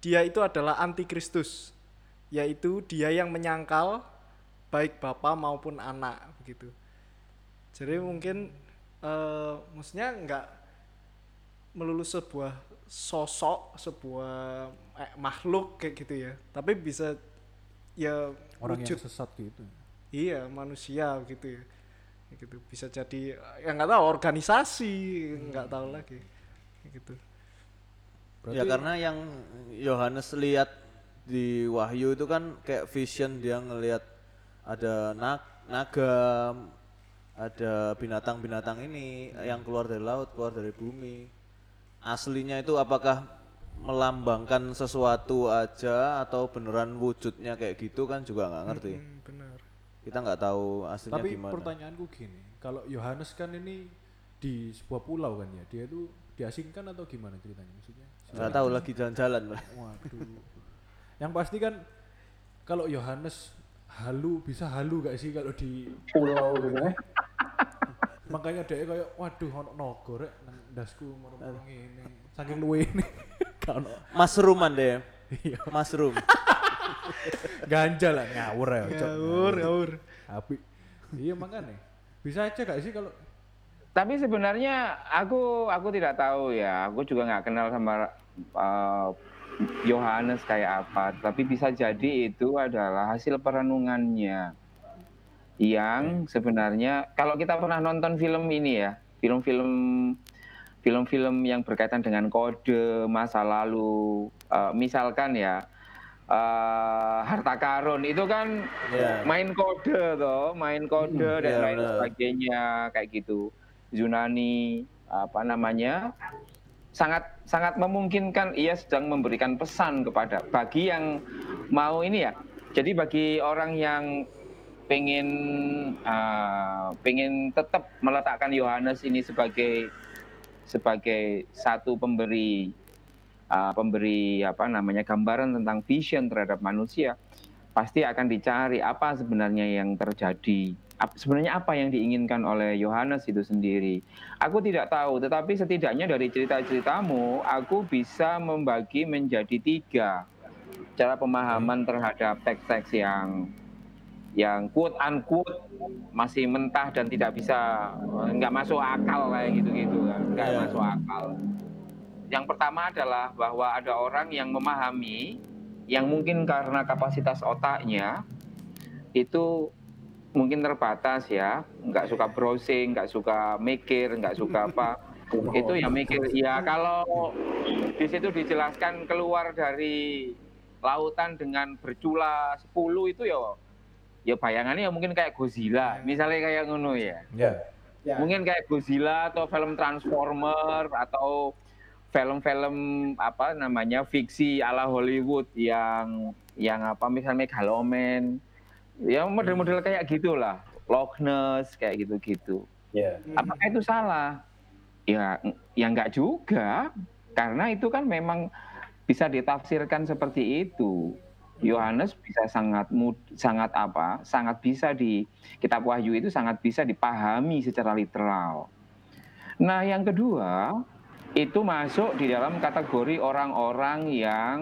Dia itu adalah antikristus, yaitu dia yang menyangkal baik bapa maupun anak begitu. Jadi mungkin eh maksudnya nggak melulu sebuah sosok, sebuah eh, makhluk kayak gitu ya, tapi bisa ya Orang wujud yang sesat gitu. iya manusia gitu ya gitu. Bisa jadi ya nggak tahu organisasi nggak tahu lagi. Kayak gitu. Ya karena yang Yohanes lihat di Wahyu itu kan kayak vision dia ngelihat ada nag naga, ada binatang-binatang ini yang keluar dari laut, keluar dari bumi. Aslinya itu apakah melambangkan sesuatu aja atau beneran wujudnya kayak gitu kan juga nggak ngerti. Hmm, Kita nggak tahu aslinya Tapi gimana. pertanyaanku gini, kalau Yohanes kan ini di sebuah pulau kan ya, dia itu diasingkan atau gimana ceritanya maksudnya? Nggak tahu lagi jalan-jalan. Waduh. Yang pasti kan kalau Yohanes halu bisa halu gak sih kalau di Pulau gitu ya. makanya dia kayak waduh ono nogo rek nang ndasku moro-moro ngene. Saking luwe ini. (laughs) Gak ono. Masruman deh. Iya. Mushroom. Ganja lah ngawur ya. Cok. ngawur ngawur Api. Iya makanya. Bisa aja gak sih kalau Tapi sebenarnya aku aku tidak tahu ya. Aku juga nggak kenal sama uh, Yohanes kayak apa. Tapi bisa jadi itu adalah hasil perenungannya yang sebenarnya kalau kita pernah nonton film ini ya, film-film film-film yang berkaitan dengan kode masa lalu, uh, misalkan ya. Uh, harta karun itu kan Iya. main kode toh, main kode dan iya lain benar. sebagainya kayak gitu. Yunani apa namanya sangat sangat memungkinkan ia sedang memberikan pesan kepada bagi yang mau ini ya. Jadi bagi orang yang pengen uh, pengen tetap meletakkan Yohanes ini sebagai sebagai satu pemberi pemberi apa namanya gambaran tentang vision terhadap manusia pasti akan dicari apa sebenarnya yang terjadi. Sebenarnya apa yang diinginkan oleh Yohanes itu sendiri? Aku tidak tahu tetapi setidaknya dari cerita-ceritamu aku bisa membagi menjadi tiga. Cara pemahaman terhadap teks-teks yang yang quote unquote masih mentah dan tidak bisa nggak masuk akal kayak gitu-gitu kan. Nggak Iya. masuk akal yang pertama adalah bahwa ada orang yang memahami yang mungkin karena kapasitas otaknya itu mungkin terbatas ya, nggak suka browsing, nggak suka mikir, nggak suka apa. (laughs) itu ya mikir, ya kalau di situ dijelaskan keluar dari lautan dengan bercula 10 itu ya ya bayangannya ya mungkin kayak Godzilla, misalnya kayak ngono ya. Ya. Mungkin kayak Godzilla atau film Transformer atau film-film apa namanya fiksi ala Hollywood yang yang apa misalnya Megaloman ya model-model kayak gitulah Loch Ness kayak gitu-gitu. Ya. Apakah itu salah? Ya, ya nggak juga, karena itu kan memang bisa ditafsirkan seperti itu. Yohanes bisa sangat mud, sangat apa? Sangat bisa di kitab Wahyu itu sangat bisa dipahami secara literal. Nah, yang kedua itu masuk di dalam kategori orang-orang yang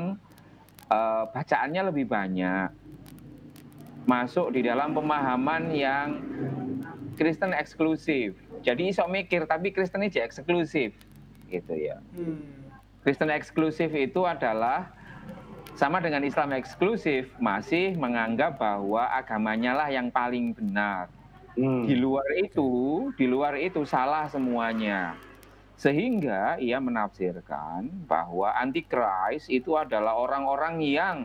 eh, bacaannya lebih banyak. Masuk di dalam pemahaman yang Kristen eksklusif. Jadi iso mikir tapi Kristen aja eksklusif. Gitu ya. Hmm. Kristen eksklusif itu adalah sama dengan Islam eksklusif masih menganggap bahwa agamanya lah yang paling benar. Hmm. Di luar itu, di luar itu salah semuanya. Sehingga ia menafsirkan bahwa antikris itu adalah orang-orang yang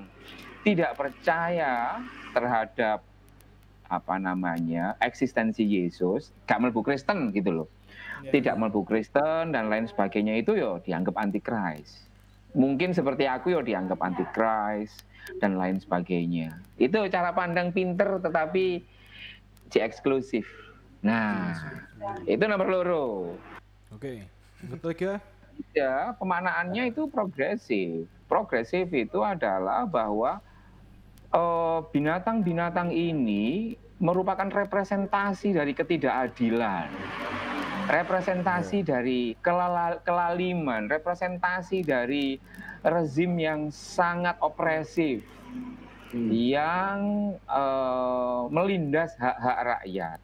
tidak percaya terhadap apa namanya eksistensi Yesus, gak melbu Kristen gitu loh. Ya. Tidak melbu Kristen dan lain sebagainya itu yo dianggap antikris. Mungkin seperti aku yo dianggap antikris dan lain sebagainya. Itu cara pandang pinter tetapi si eksklusif. Nah, itu nomor loro. Oke. Yang ketiga, Ya, pemanaannya itu progresif. Progresif itu adalah bahwa eh, binatang-binatang ini merupakan representasi dari ketidakadilan, representasi dari kelala- kelaliman, representasi dari rezim yang sangat opresif, yang eh, melindas hak-hak rakyat.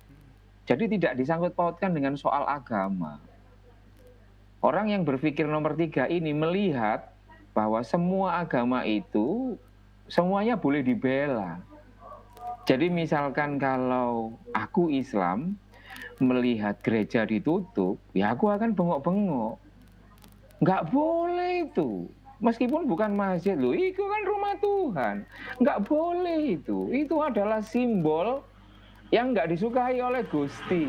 Jadi tidak disangkut pautkan dengan soal agama. Orang yang berpikir nomor tiga ini melihat bahwa semua agama itu semuanya boleh dibela. Jadi misalkan kalau aku Islam melihat gereja ditutup, ya aku akan bengok-bengok. Nggak boleh itu. Meskipun bukan masjid loh, itu kan rumah Tuhan. Nggak boleh itu. Itu adalah simbol yang nggak disukai oleh Gusti.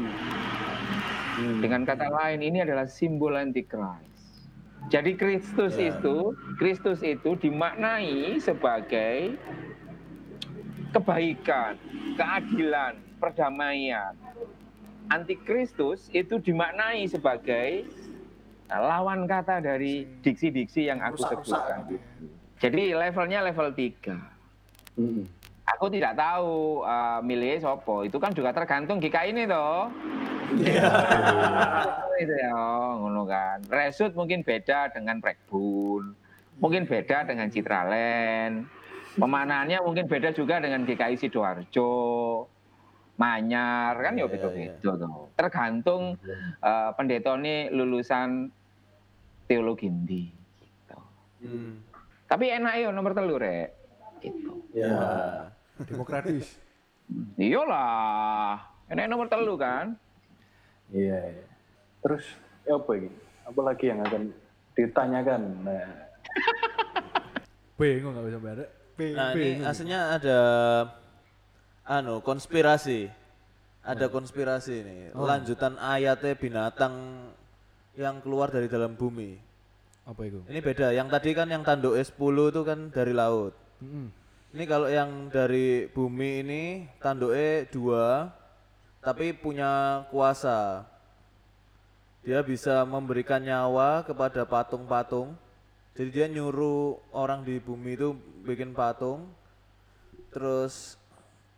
Dengan kata lain, ini adalah simbol antikris. Jadi Kristus itu, Kristus itu dimaknai sebagai kebaikan, keadilan, perdamaian. Antikristus itu dimaknai sebagai lawan kata dari diksi-diksi yang aku sebutkan. Jadi levelnya level 3. Hmm. Aku tidak tahu uh, milih sopo. Itu kan juga tergantung GKI ini toh. itu ya, ngono kan. Resut mungkin beda dengan Prekbun. Mungkin beda dengan Citraland. Pemanaannya mungkin beda juga dengan GKI Sidoarjo. Manyar kan ya Iya, beda-beda toh. Tergantung uh, pendeta ini lulusan teologi ndi. Gitu. Hmm. Tapi enak ya nomor telu rek. Gitu. Ya. Demokratis. Iyalah, enak nomor telu kan. Iya. iya. Terus ya apa ini? Apa lagi yang akan ditanyakan? Nah, (laughs) Bingung nggak bisa barek. Nah ini aslinya ada anu konspirasi. Ada konspirasi ini. Lanjutan ayatnya binatang yang keluar dari dalam bumi. Apa itu? Ini beda. Yang tadi kan yang tanduk S10 itu kan dari laut. Mm-mm. Ini kalau yang dari bumi ini tanduknya dua, tapi punya kuasa. Dia bisa memberikan nyawa kepada patung-patung. Jadi dia nyuruh orang di bumi itu bikin patung, terus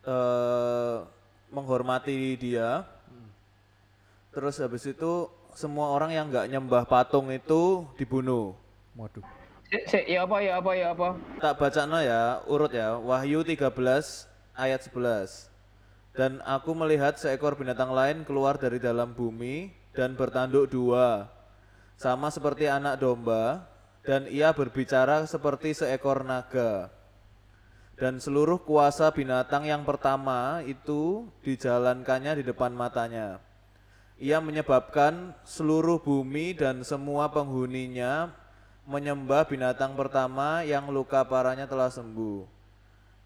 eh, menghormati dia. Terus habis itu semua orang yang nggak nyembah patung itu dibunuh. Waduh. Ya apa ya apa ya apa. Tak baca no ya, urut ya. Wahyu 13 ayat 11. Dan aku melihat seekor binatang lain keluar dari dalam bumi dan bertanduk dua, sama seperti anak domba, dan ia berbicara seperti seekor naga. Dan seluruh kuasa binatang yang pertama itu dijalankannya di depan matanya. Ia menyebabkan seluruh bumi dan semua penghuninya menyembah binatang pertama yang luka parahnya telah sembuh.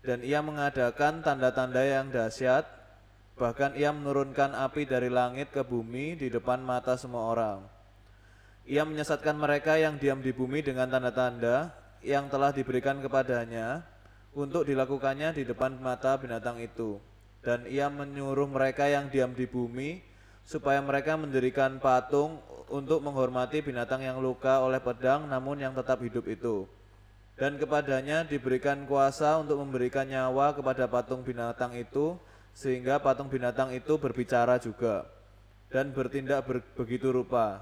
Dan ia mengadakan tanda-tanda yang dahsyat, bahkan ia menurunkan api dari langit ke bumi di depan mata semua orang. Ia menyesatkan mereka yang diam di bumi dengan tanda-tanda yang telah diberikan kepadanya untuk dilakukannya di depan mata binatang itu. dan ia menyuruh mereka yang diam di bumi supaya mereka mendirikan patung untuk menghormati binatang yang luka oleh pedang namun yang tetap hidup itu. Dan kepadanya diberikan kuasa untuk memberikan nyawa kepada patung binatang itu sehingga patung binatang itu berbicara juga dan bertindak ber- begitu rupa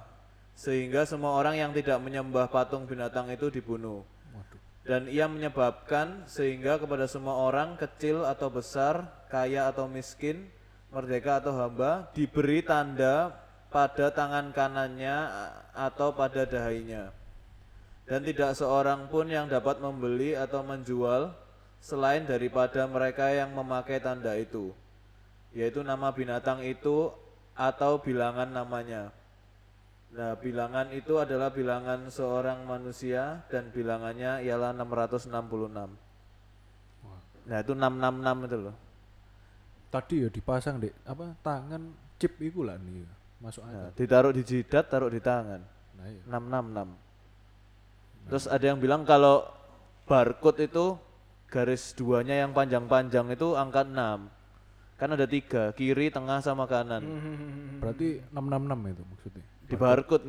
sehingga semua orang yang tidak menyembah patung binatang itu dibunuh. Dan ia menyebabkan sehingga kepada semua orang kecil atau besar, kaya atau miskin, merdeka atau hamba diberi tanda pada tangan kanannya atau pada dahinya. Dan tidak seorang pun yang dapat membeli atau menjual selain daripada mereka yang memakai tanda itu, yaitu nama binatang itu atau bilangan namanya. Nah, bilangan itu adalah bilangan seorang manusia dan bilangannya ialah 666. Nah, itu 666 itu loh. Tadi ya dipasang dek apa tangan chip iku lah nih masuk Nah, ditaruh di jidat, taruh di tangan. Nah, iya. 666. Terus ada yang bilang kalau barcode itu garis duanya yang panjang-panjang itu angka 6. Kan ada tiga, kiri, tengah, sama kanan. Berarti 666 itu maksudnya. Di barcode.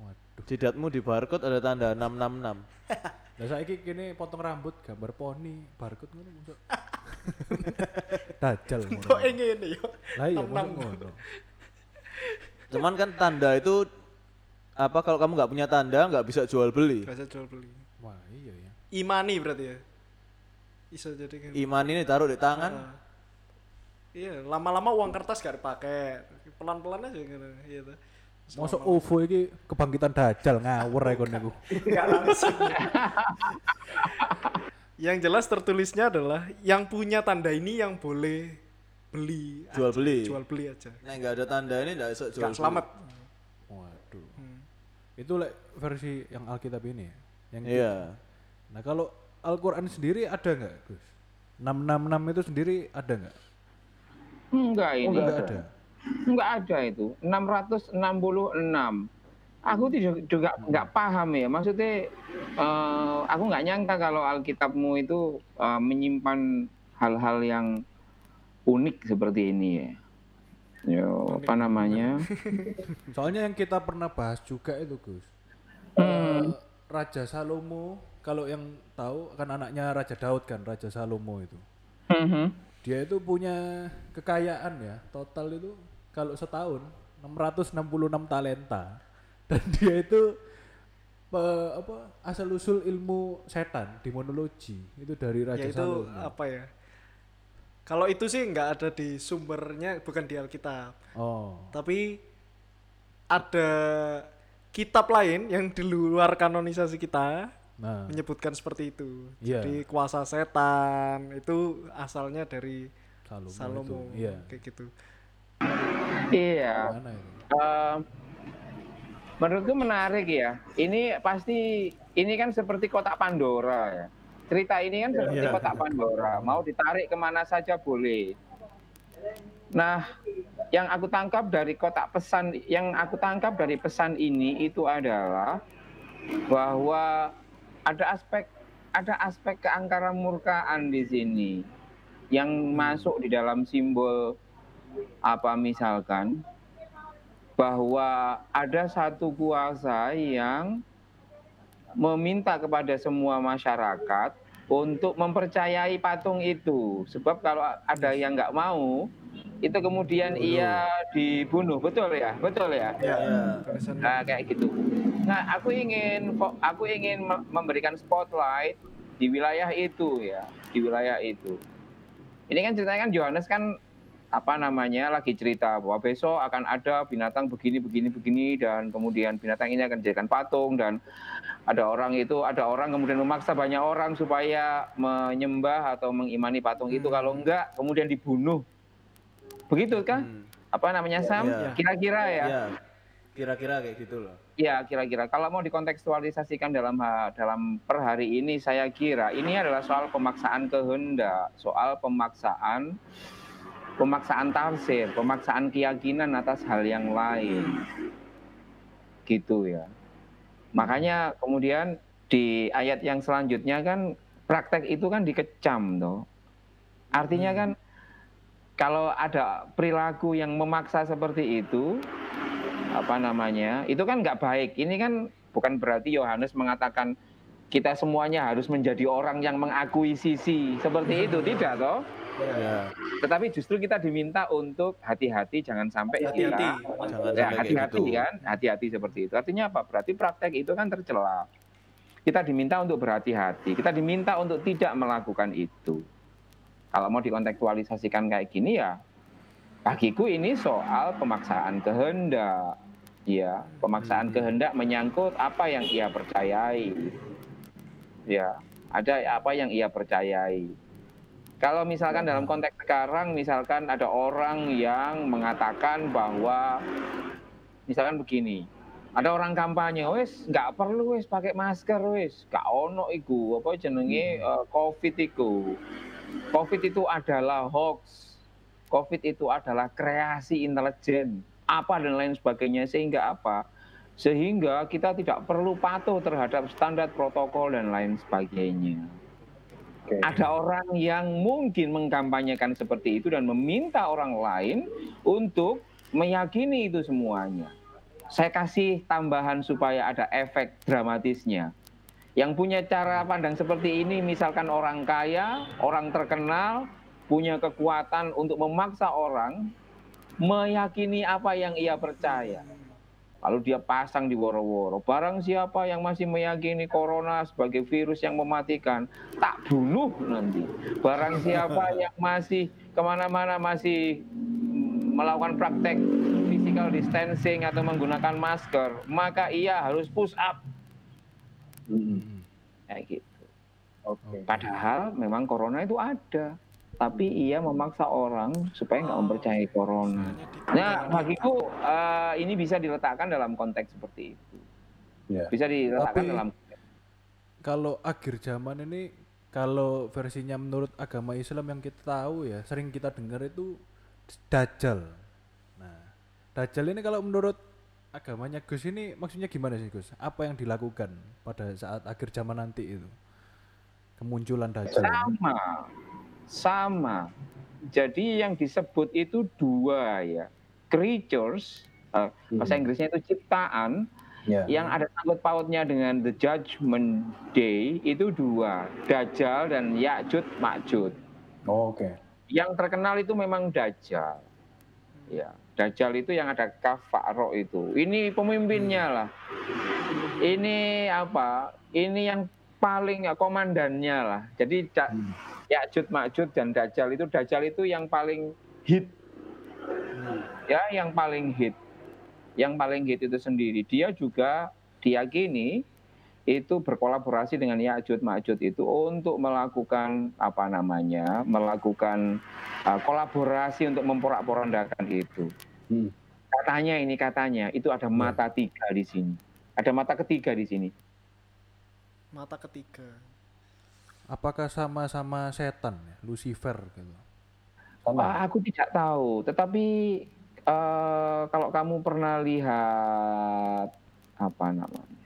Waduh. Jidatmu di barcode ada tanda 666. (laughs) Lah saiki kene potong rambut gambar poni, barcode ngono. (laughs) Dajal ngono. Kok ngene yo. Lah iya ngono. Cuman kan tanda itu apa kalau kamu nggak punya tanda nggak bisa jual beli. Bahasa jual beli. Wah, iya ya. Imani berarti ya. Bisa jadi kan. Iman ini taruh di tangan. Ah. Iya, lama-lama uang kertas gak dipakai. Pelan-pelan aja gitu. Iya tuh. Masuk OVO iki kebangkitan dajal ngawur ae kon niku. Enggak langsung. (laughs) yang jelas tertulisnya adalah yang punya tanda ini yang boleh beli Jual aja. beli. jual beli aja Nah nggak ada tanda ini nggak bisa jual Gak selamat Waduh. Hmm. Itu like versi yang Alkitab ini ya. Yang. Iya. Nah, kalau Al-Qur'an sendiri ada nggak, Gus? 666 itu sendiri ada nggak? Enggak ini. Enggak ada. Enggak ada itu. 666. Aku tuh juga- juga nggak paham ya. Maksudnya eh, aku nggak nyangka kalau Alkitabmu itu eh, menyimpan hal-hal yang unik seperti ini ya. Yo, apa namanya? (laughs) Soalnya yang kita pernah bahas juga itu, Gus. Hmm. Eh, Raja Salomo, kalau yang tahu kan anaknya Raja Daud kan, Raja Salomo itu. Mhm. Dia itu punya kekayaan ya, total itu kalau setahun 666 talenta. Dan dia itu pe- apa asal usul ilmu setan, demonologi itu dari Raja ya itu Salomo. apa ya kalau itu sih nggak ada di sumbernya bukan di Alkitab Oh. tapi ada kitab lain yang di luar kanonisasi kita Nah, menyebutkan seperti itu Iya. jadi kuasa setan itu asalnya dari Salomo, Salomo itu. Iya. kayak gitu Iya. Itu? Menurutku menarik ya. Ini pasti ini kan seperti kotak Pandora ya. Cerita ini kan seperti Iya. kotak Pandora. Mau ditarik ke mana saja boleh. Nah, yang aku tangkap dari kotak pesan, yang aku tangkap dari pesan ini itu adalah bahwa ada aspek ada aspek keangkara murkaan di sini yang masuk di dalam simbol apa misalkan bahwa ada satu kuasa yang meminta kepada semua masyarakat untuk mempercayai patung itu sebab kalau ada yang nggak mau itu kemudian ia dibunuh betul ya betul ya ya Iya. tulisan Nah, kayak gitu. Nah, aku ingin aku ingin me- memberikan spotlight di wilayah itu ya, di wilayah itu. Ini kan ceritanya kan Yohanes kan apa namanya lagi cerita bahwa besok akan ada binatang begini begini begini dan kemudian binatang ini akan dijadikan patung dan ada orang itu ada orang kemudian memaksa banyak orang supaya menyembah atau mengimani patung itu kalau enggak kemudian dibunuh. Begitu kan? Hmm. Apa namanya Sam? Iya. Kira-kira ya. Iya. Kira-kira kayak gitu loh. Ya kira-kira kalau mau dikontekstualisasikan dalam dalam per hari ini saya kira ini adalah soal pemaksaan kehendak, soal pemaksaan pemaksaan tafsir, pemaksaan keyakinan atas hal yang lain. Gitu ya. Makanya kemudian di ayat yang selanjutnya kan praktek itu kan dikecam toh. Artinya kan kalau ada perilaku yang memaksa seperti itu, apa namanya, itu kan nggak baik. Ini kan bukan berarti Yohanes mengatakan kita semuanya harus menjadi orang yang mengakuisisi seperti itu, tidak toh? Ya. Tetapi justru kita diminta untuk hati-hati, jangan sampai Hati-hati. kita Jangan ya hati-hati gitu. kan, hati-hati seperti itu. Artinya apa? Berarti praktek itu kan tercela. Kita diminta untuk berhati-hati, kita diminta untuk tidak melakukan itu. Kalau mau dikontekstualisasikan kayak gini ya, bagiku ini soal pemaksaan kehendak. Ya, pemaksaan kehendak menyangkut apa yang ia percayai. Ya, ada apa yang ia percayai. Kalau misalkan dalam konteks sekarang, misalkan ada orang yang mengatakan bahwa, misalkan begini, ada orang kampanye, wes nggak perlu wes pakai masker wes, nggak ono iku, apa jenenge eh, COVID iku. COVID itu adalah hoax, COVID itu adalah kreasi intelijen, apa dan lain sebagainya, sehingga apa? Sehingga kita tidak perlu patuh terhadap standar protokol dan lain sebagainya. Ada orang yang mungkin mengkampanyekan seperti itu dan meminta orang lain untuk meyakini itu semuanya. Saya kasih tambahan supaya ada efek dramatisnya. Yang punya cara pandang seperti ini, misalkan orang kaya, orang terkenal, punya kekuatan untuk memaksa orang meyakini apa yang ia percaya. Lalu dia pasang di woro-woro. Barang siapa yang masih meyakini corona sebagai virus yang mematikan, tak bunuh nanti. Barang siapa (laughs) yang masih ke mana-mana masih melakukan praktek physical distancing atau menggunakan masker, maka ia harus push up. Mm-mm. Kayak gitu. Oke. Padahal memang corona itu ada. Tapi ia memaksa orang supaya nggak mempercayai corona. Nah, bagiku eh, ini bisa diletakkan dalam konteks seperti itu. Ya. Bisa diletakkan Tapi- dalam Kalau akhir zaman ini kalau versinya menurut agama Islam yang kita tahu ya, sering kita dengar itu dajjal. Nah, dajjal ini kalau menurut agamanya Gus ini maksudnya gimana sih Gus? Apa yang dilakukan pada saat akhir zaman nanti itu? Kemunculan dajjal. sama sama. Jadi yang disebut itu dua ya. Creatures eh, bahasa Hmm. Inggrisnya itu ciptaan Ya. yang ada sangkut pautnya dengan the judgment day itu dua Dajjal dan Ya'jud Ma'jud. Oh, Oke. yang terkenal itu memang Dajjal. Ya Dajjal itu yang ada kafaro itu. Ini pemimpinnya lah. Ini apa? Ini yang paling ya, komandannya lah. Jadi Hmm. Ya'jud Ma'jud dan Dajjal. Itu Dajjal itu yang paling hit. Ya yang paling hit. Yang paling hit itu sendiri. Dia juga diyakini itu berkolaborasi dengan Ya'jud Ma'jud itu untuk melakukan apa namanya melakukan uh, kolaborasi untuk memporak-porandakan itu. Hmm. katanya ini katanya itu ada mata tiga di sini. Ada mata ketiga di sini. Mata ketiga. Apakah sama-sama setan ya, Lucifer gitu? Sama. Ah, aku tidak tahu, tetapi eh, kalau kamu pernah lihat apa namanya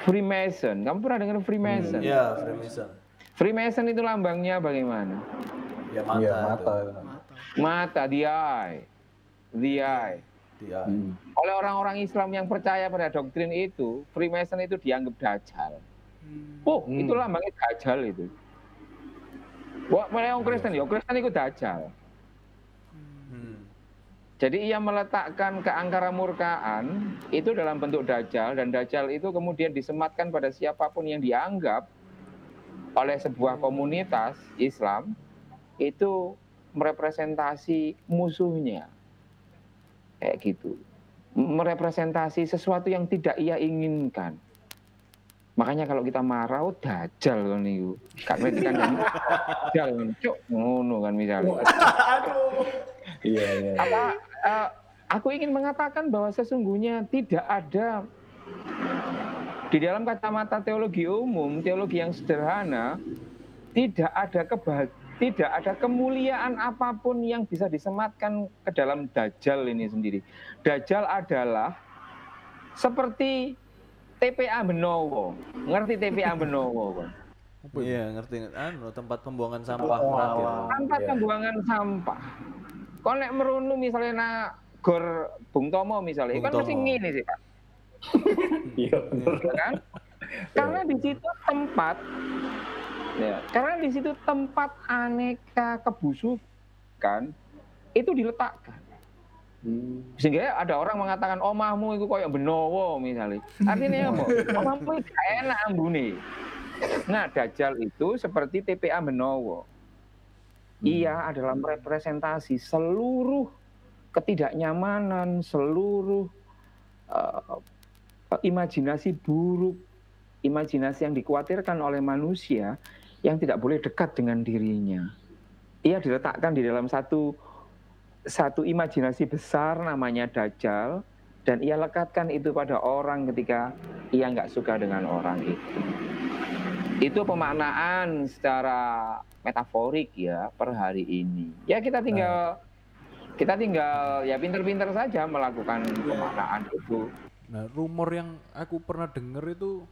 Freemason, kamu pernah dengar Freemason? Ya, Freemason. Freemason itu lambangnya bagaimana? Ya mata. Iya, itu. mata. Mata. Mata, the eye, the eye. Hmm. Oleh orang-orang Islam yang percaya pada doktrin itu, Freemason itu dianggap dajjal. Hmm. Oh, Hmm. itu lambangnya dajjal itu. Wah, mereka orang Kristen, ya Kristen itu dajjal. Hmm. Jadi ia meletakkan keangkara murkaan itu dalam bentuk dajjal dan dajjal itu kemudian disematkan pada siapa pun yang dianggap oleh sebuah komunitas Islam itu merepresentasi musuhnya. Kayak gitu. Merepresentasi sesuatu yang tidak ia inginkan. Makanya kalau kita marah, oh dajjal kan itu. Kan berarti kan dajjal kan. Cuk, ngono kan misalnya. Iya, iya. apa eh, aku ingin mengatakan bahwa sesungguhnya tidak ada di dalam kacamata teologi umum, teologi yang sederhana, tidak ada kebah- tidak ada kemuliaan apa pun yang bisa disematkan ke dalam dajjal ini sendiri. Dajjal adalah seperti TPA Benowo. Ngerti TPA (laughs) Benowo? Bang? Iya, ngerti. Anu, tempat pembuangan sampah terakhir. wah. Tempat Iya. pembuangan sampah. Kau nek merunu misalnya na gor Bung Tomo misalnya, Bung kan mesti Tomo. ngene sih Pak. Iya bener. ya kan? Karena di situ tempat ya, karena di situ tempat aneka kebusukan itu diletakkan. Hmm. Sehingga ada orang mengatakan omahmu itu koyo benowo misalnya. Artinya (laughs) apa? Omahmu itu enak ambune. Nah, Dajjal itu seperti TPA Benowo. Ia adalah merepresentasi seluruh ketidaknyamanan, seluruh eh, imajinasi buruk, imajinasi yang dikhawatirkan oleh manusia yang tidak boleh dekat dengan dirinya. Ia diletakkan di dalam satu satu imajinasi besar namanya Dajjal dan ia lekatkan itu pada orang ketika ia nggak suka dengan orang itu. Itu pemaknaan secara metaforik ya per hari ini. Ya kita tinggal kita tinggal ya pinter-pinter saja melakukan pemaknaan itu. Nah, rumor yang aku pernah denger itu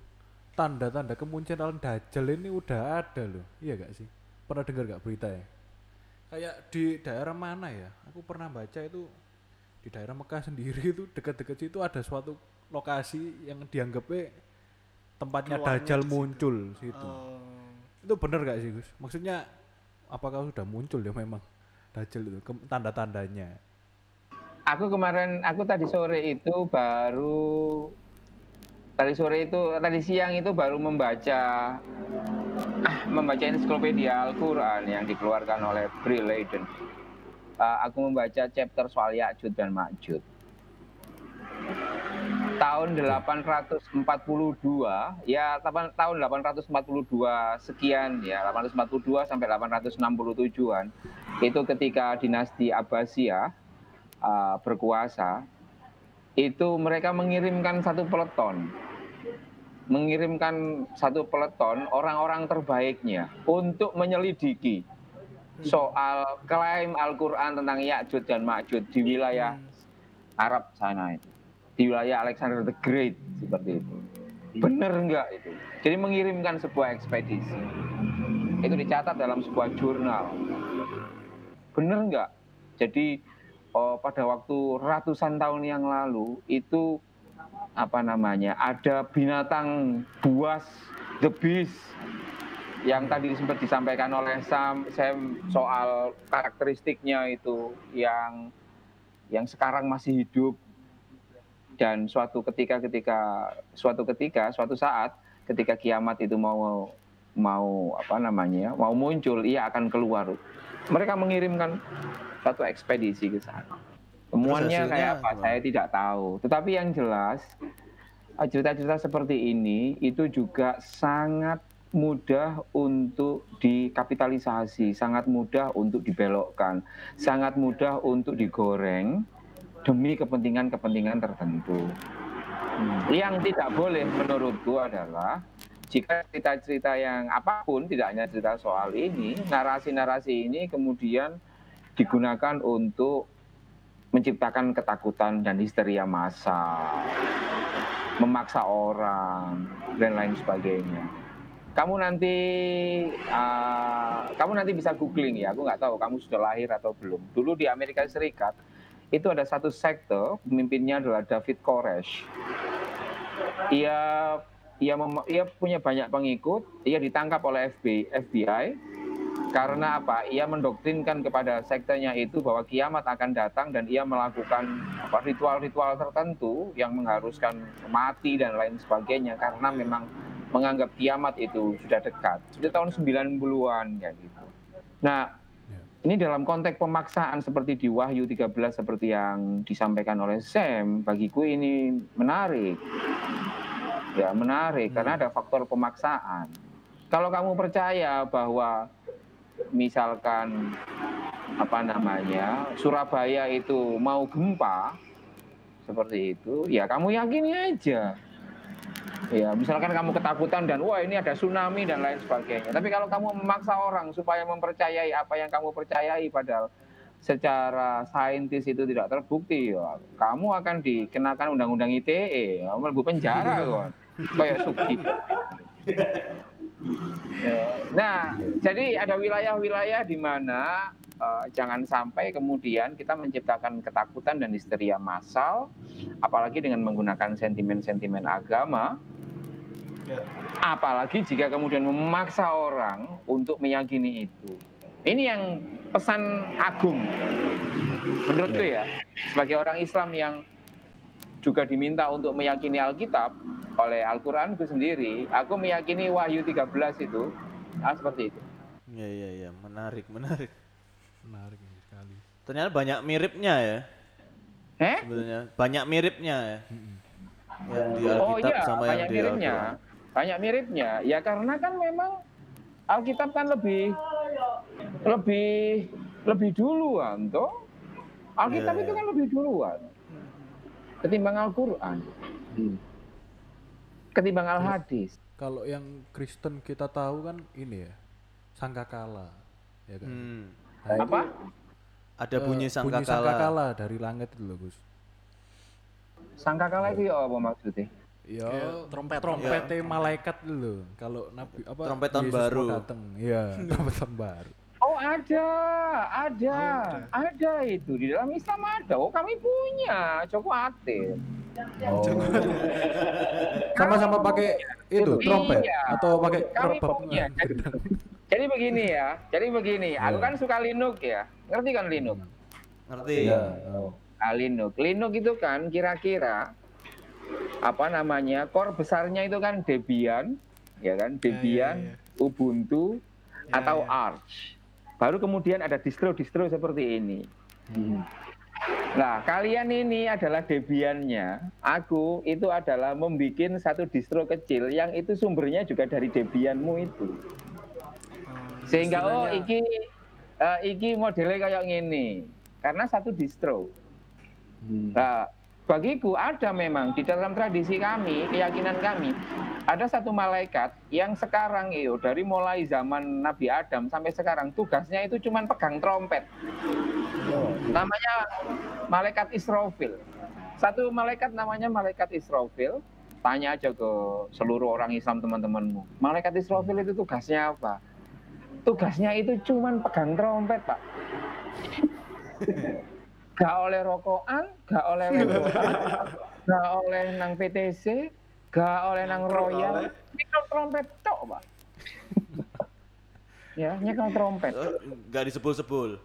tanda-tanda kemunculan Dajjal ini udah ada loh. Iya gak sih? Pernah dengar gak berita ya? Kayak di daerah mana ya? Aku pernah baca itu di daerah Mekah sendiri itu dekat-dekat situ ada suatu lokasi yang dianggapnya tempatnya Keluarnya Dajjal di situ. muncul situ. Oh. Itu bener gak sih Gus? Maksudnya apakah sudah muncul ya memang Dajjal itu tanda-tandanya? Aku kemarin aku tadi sore itu baru tadi sore itu tadi siang itu baru membaca (clears throat) membaca ensiklopedia Al-Qur'an yang dikeluarkan oleh Bri Leiden. Uh, aku membaca chapter soal Ya'jud dan Ma'jud. Tahun 842 ya tahun 842 sekian ya 842 sampai 867-an itu ketika dinasti Abbasiyah uh, berkuasa itu mereka mengirimkan satu peleton mengirimkan satu peleton orang-orang terbaiknya untuk menyelidiki soal klaim Al-Quran tentang Ya'jud dan Ma'jud di wilayah Arab sana itu. Di wilayah Alexander the Great seperti itu. Bener enggak itu? Jadi mengirimkan sebuah ekspedisi. Itu dicatat dalam sebuah jurnal. Bener enggak jadi oh, pada waktu ratusan tahun yang lalu itu apa namanya ada binatang buas the beast yang tadi sempat disampaikan oleh Sam, Sam soal karakteristiknya itu yang yang sekarang masih hidup. Dan suatu ketika ketika suatu ketika suatu saat ketika kiamat itu mau mau apa namanya mau muncul ia akan keluar. Mereka mengirimkan satu ekspedisi ke sana temuannya kayak apa gimana? saya tidak tahu tetapi yang jelas cerita-cerita seperti ini itu juga sangat mudah untuk dikapitalisasi, sangat mudah untuk dibelokkan, sangat mudah untuk digoreng demi kepentingan-kepentingan tertentu. Yang tidak boleh menurutku adalah jika cerita-cerita yang apa pun, tidak hanya cerita soal ini, narasi-narasi ini kemudian digunakan untuk menciptakan ketakutan dan histeria massal, memaksa orang dan lain sebagainya. Kamu nanti, uh, kamu nanti bisa googling ya. Aku nggak tahu kamu sudah lahir atau belum. Dulu di Amerika Serikat itu ada satu sekte, pemimpinnya adalah David Koresh. Ia ia, ia punya banyak pengikut. Ia ditangkap oleh FBI, FBI karena apa? Ia mendoktrinkan kepada sektenya itu bahwa kiamat akan datang dan ia melakukan apa ritual-ritual tertentu yang mengharuskan mati dan lain sebagainya karena memang menganggap kiamat itu sudah dekat. Sudah tahun 90-an ya gitu. Nah, ini dalam konteks pemaksaan seperti di Wahyu 13 seperti yang disampaikan oleh Sam, bagiku ini menarik. Ya, menarik karena ada faktor pemaksaan. Kalau kamu percaya bahwa misalkan apa namanya Surabaya itu mau gempa seperti itu ya kamu yakini aja ya misalkan kamu ketakutan dan wah ini ada tsunami dan lain sebagainya tapi kalau kamu memaksa orang supaya mempercayai apa yang kamu percayai padahal secara saintis itu tidak terbukti ya, kamu akan dikenakan undang-undang ITE ya, melebu penjara kok (laughs) kayak Sugi. Nah, jadi ada wilayah-wilayah di mana eh, jangan sampai kemudian kita menciptakan ketakutan dan histeria massal, apalagi dengan menggunakan sentimen-sentimen agama. Ya. Apalagi jika kemudian memaksa orang untuk meyakini itu. Ini yang pesan agung menurutku ya sebagai orang Islam yang juga diminta untuk meyakini Alkitab oleh Al-Quran itu sendiri, aku meyakini Wahyu 13 itu ah, seperti itu. Iya iya iya, menarik menarik. Menarik sekali. Ternyata banyak miripnya ya Eh? sebenarnya. Banyak miripnya ya. Yang di Oh Alkitab iya, sama yang banyak di miripnya. Al-Quran. Banyak miripnya. Ya karena kan memang Alkitab kan lebih lebih lebih duluan toh. Alkitab Iya, itu iya. kan lebih duluan ketimbang Al-Qur'an, Hmm. ketimbang Al-Hadis. Kalau yang Kristen kita tahu kan ini ya, sangkakala, ya kan? Hmm. Nah, itu Apa? Ada Eh, bunyi bunyi sangkakala. sangkakala dari langit itu loh Gus. Sangkakala itu ya apa maksudnya? Ya, Kayak trompet, trompetnya malaikat itu loh. Kalau nabi apa Trompet tahun Yesus baru. datang. Iya, (laughs) trompet tahun baru. Oh ada, ada, ada itu di dalam Islam ada. Oh kami punya, Joko Atin. Oh. (laughs) Sama-sama pakai itu trompet Iya. atau pakai Kami punya. Jadi, jadi begini ya, jadi begini. Aku Iya. kan suka Linux ya, ngerti kan Linux? Ngerti? Iya. oh. Nah, Linux, Linux itu kan kira-kira apa namanya core besarnya itu kan Debian, ya kan? Debian, iya, Ubuntu, Ya, atau ya. Arch. Baru kemudian ada distro-distro seperti ini. Hmm. Nah, kalian ini adalah Debiannya. Aku itu adalah membuat satu distro kecil yang itu sumbernya juga dari Debianmu itu. Sehingga oh iki eh, iki modelnya kayak gini. Karena satu distro. Hmm. Nah, bagiku ada memang di dalam tradisi kami, keyakinan kami, ada satu malaikat yang sekarang itu dari mulai zaman Nabi Adam sampai sekarang tugasnya itu cuman pegang trompet. Namanya malaikat Israfil. Satu malaikat namanya malaikat Israfil. Tanya aja ke seluruh orang Islam teman-temanmu. Malaikat Israfil itu tugasnya apa? Tugasnya itu cuman pegang trompet, Pak. Gak oleh rokokan, gak oleh (laughs) wedokan, gak oleh nang PTC, gak oleh nang royal. Nyekel trompet tok, Pak. ya, nyekel trompet. Oh, Nggak disebul-sebul.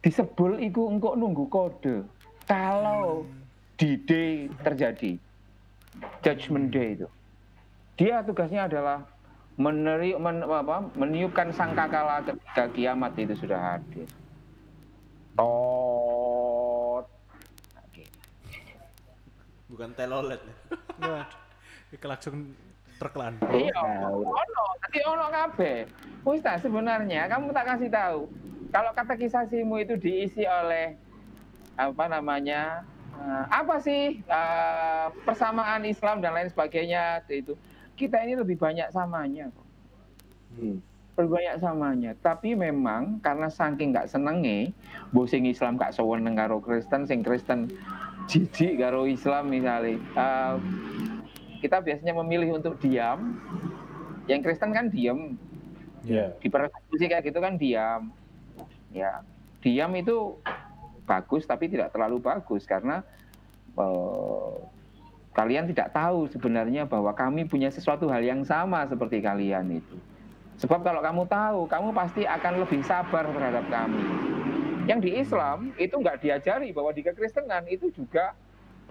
disebul iku engkau nunggu kode kalau D-Day terjadi Judgment Day itu dia tugasnya adalah meneri, men, apa, meniupkan sangkakala ketika kiamat itu sudah hadir tot Oke. Bukan telolet. ya. Waduh. Iki langsung terkelan. iya ono nanti ono kabeh wis tak sebenarnya kamu tak kasih tahu kalau katekisasimu itu diisi oleh apa namanya eh, apa sih eh, persamaan Islam dan lain sebagainya itu kita ini lebih banyak samanya kok Hmm. Lebih banyak samanya. Tapi memang karena saking nggak senenge mbok sing Islam gak seweneng karo Kristen sing Kristen jijik karo Islam misalnya eh, kita biasanya memilih untuk diam. Yang Kristen kan diam Iya. di persekusi kayak gitu kan diam. Ya diam itu bagus tapi tidak terlalu bagus karena eh, kalian tidak tahu sebenarnya bahwa kami punya sesuatu hal yang sama seperti kalian itu sebab kalau kamu tahu kamu pasti akan lebih sabar terhadap kami yang di Islam itu nggak diajari bahwa di kekristenan itu juga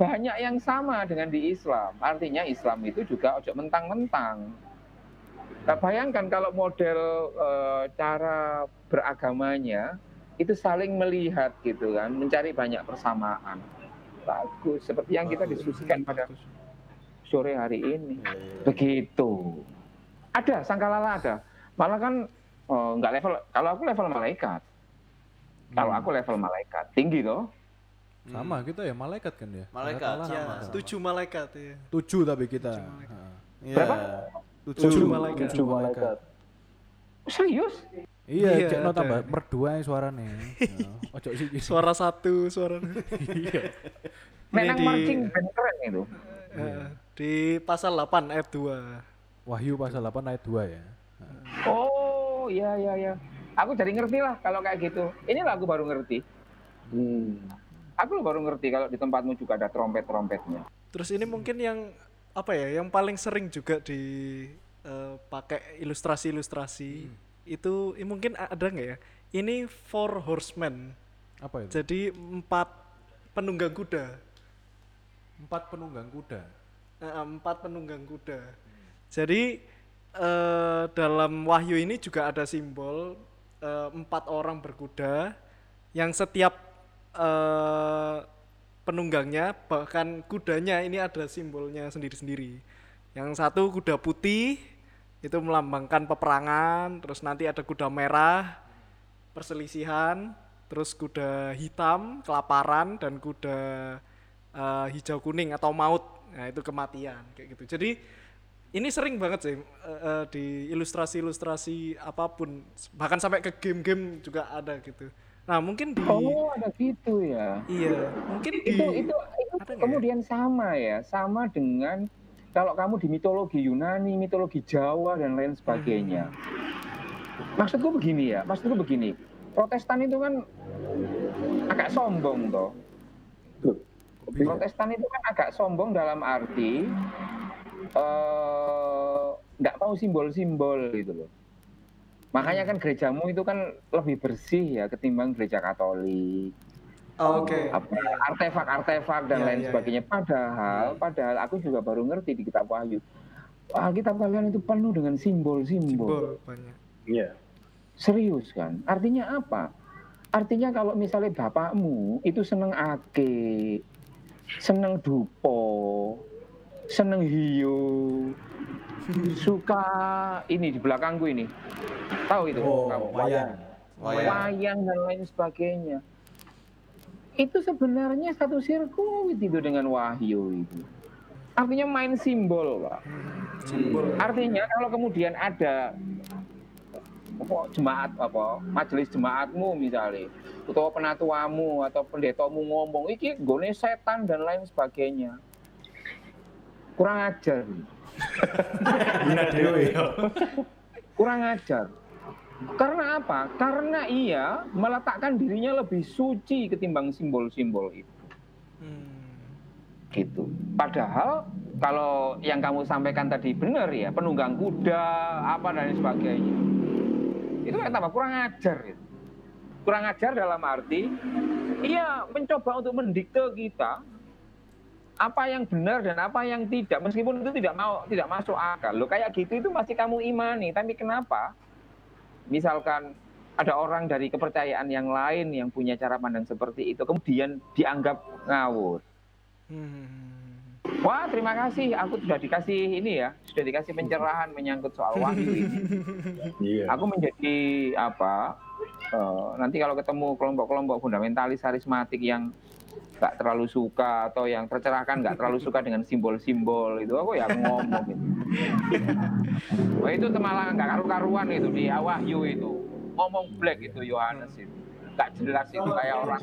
banyak yang sama dengan di Islam artinya Islam itu juga ojo mentang-mentang Nah, bayangkan kalau model eh, cara beragamanya itu saling melihat gitu kan, mencari banyak persamaan. Bagus, seperti yang kita diskusikan pada sore hari ini. Begitu. Ada, sangkalala ada. Malah kan eh, nggak level, kalau aku level malaikat. Kalau aku level malaikat, tinggi toh. Sama kita ya malaikat kan ya. Malaikat, Sangkakala sama, sama. Tujuh malaikat ya. Tujuh tapi kita. Heeh. Iya. Berapa? Tujuh. Tujuh malaikat. Tujuh malaikat. Serius? Iya, Iya, cek no ada. tambah merdua suaranya. (laughs) Ojo sih. Suara satu, suara Iya. (laughs) Memang di- marching band keren itu. Eh, di pasal 8 ayat 2. Wahyu pasal 8 ayat 2 ya. Oh, iya iya iya. Aku jadi ngerti lah kalau kayak gitu. Inilah aku baru ngerti. Hmm. Aku baru ngerti kalau di tempatmu juga ada trompet-trompetnya. Terus ini mungkin yang apa ya, yang paling sering juga dipakai ilustrasi-ilustrasi itu ini mungkin ada nggak ya? Ini Four Horsemen. Apa itu? Jadi empat penunggang kuda. Empat penunggang kuda. Eh, empat penunggang kuda. Jadi eh, dalam Wahyu ini juga ada simbol eh, empat orang berkuda yang setiap eh, penunggangnya bahkan kudanya ini ada simbolnya sendiri-sendiri. Yang satu kuda putih itu melambangkan peperangan, terus nanti ada kuda merah perselisihan, terus kuda hitam kelaparan dan kuda eh, hijau kuning atau maut. Nah, itu kematian kayak gitu. Jadi ini sering banget sih eh, eh, di ilustrasi-ilustrasi apa pun, bahkan sampai ke game-game juga ada gitu. Nah, mungkin di Oh, ada gitu ya. iya, mungkin di Itu itu itu ya? kemudian sama ya, sama dengan kalau kamu di mitologi Yunani, mitologi Jawa dan lain sebagainya. Maksudku begini ya, maksudku begini. Protestan itu kan agak sombong toh. Protestan itu kan agak sombong dalam arti eh, nggak mau simbol-simbol gitu loh. Makanya kan gerejamu itu kan lebih bersih ya ketimbang gereja Katolik. Oh, Oke. Apa, artefak-artefak dan Iya, lain iya, sebagainya. Padahal, padahal aku juga baru ngerti di kitab Wahyu. Wah, kitab kalian itu penuh dengan simbol-simbol. Simbol banyak. Iya. Serius kan? Artinya apa? Artinya kalau misalnya bapakmu itu seneng ake, seneng dupo, seneng hiu, suka ini di belakangku ini. Tahu itu Oh, kamu? wayang. Wayang dan lain sebagainya. Itu sebenarnya satu sirkuit itu dengan wahyu itu. Artinya main simbol, Pak. Simbol. Artinya kalau kemudian ada apa, jemaat apa majelis jemaatmu misalnya atau penatuamu atau pendetamu ngomong iki gone setan dan lain sebagainya kurang ajar kurang ajar karena apa karena ia meletakkan dirinya lebih suci ketimbang simbol-simbol itu Hmm. gitu. Padahal kalau yang kamu sampaikan tadi benar ya, penunggang kuda, apa dan lain sebagainya. Itu kayak tambah kurang ajar gitu. Kurang ajar dalam arti ia mencoba untuk mendikte kita apa yang benar dan apa yang tidak meskipun itu tidak mau tidak masuk akal. Lo kayak gitu itu masih kamu imani, tapi kenapa? Misalkan ada orang dari kepercayaan yang lain yang punya cara pandang seperti itu kemudian dianggap ngawur. Hmm. Wah, terima kasih. Aku sudah dikasih ini ya, sudah dikasih pencerahan menyangkut soal wahyu ini. (laughs) Iya. Aku menjadi apa? eh, nanti kalau ketemu kelompok-kelompok fundamentalis karismatik yang nggak terlalu suka atau yang tercerahkan nggak terlalu suka (laughs) dengan simbol-simbol itu aku ya ngomong gitu. (laughs) Wah itu malah nggak karu-karuan itu di Wahyu itu ngomong black itu Yohanes itu nggak jelas itu kayak orang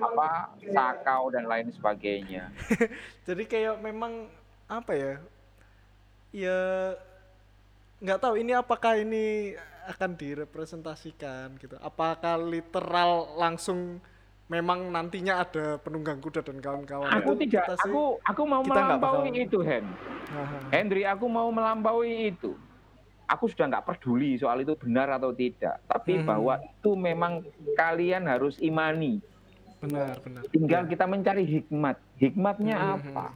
apa sakau dan lain sebagainya. (laughs) Jadi kayak memang apa ya? Ya nggak tahu ini apakah ini akan direpresentasikan gitu. Apakah literal langsung memang nantinya ada penunggang kuda dan kawan-kawan. Aku Itu tidak, kita sih- aku aku mau melampaui bakal- itu Hen. Aha. Hendri, aku mau melampaui itu. Aku sudah nggak peduli soal itu benar atau tidak, tapi Hmm. bahwa itu memang kalian harus imani. Benar, benar. Tinggal kita mencari hikmat. Hikmatnya Hmm. apa?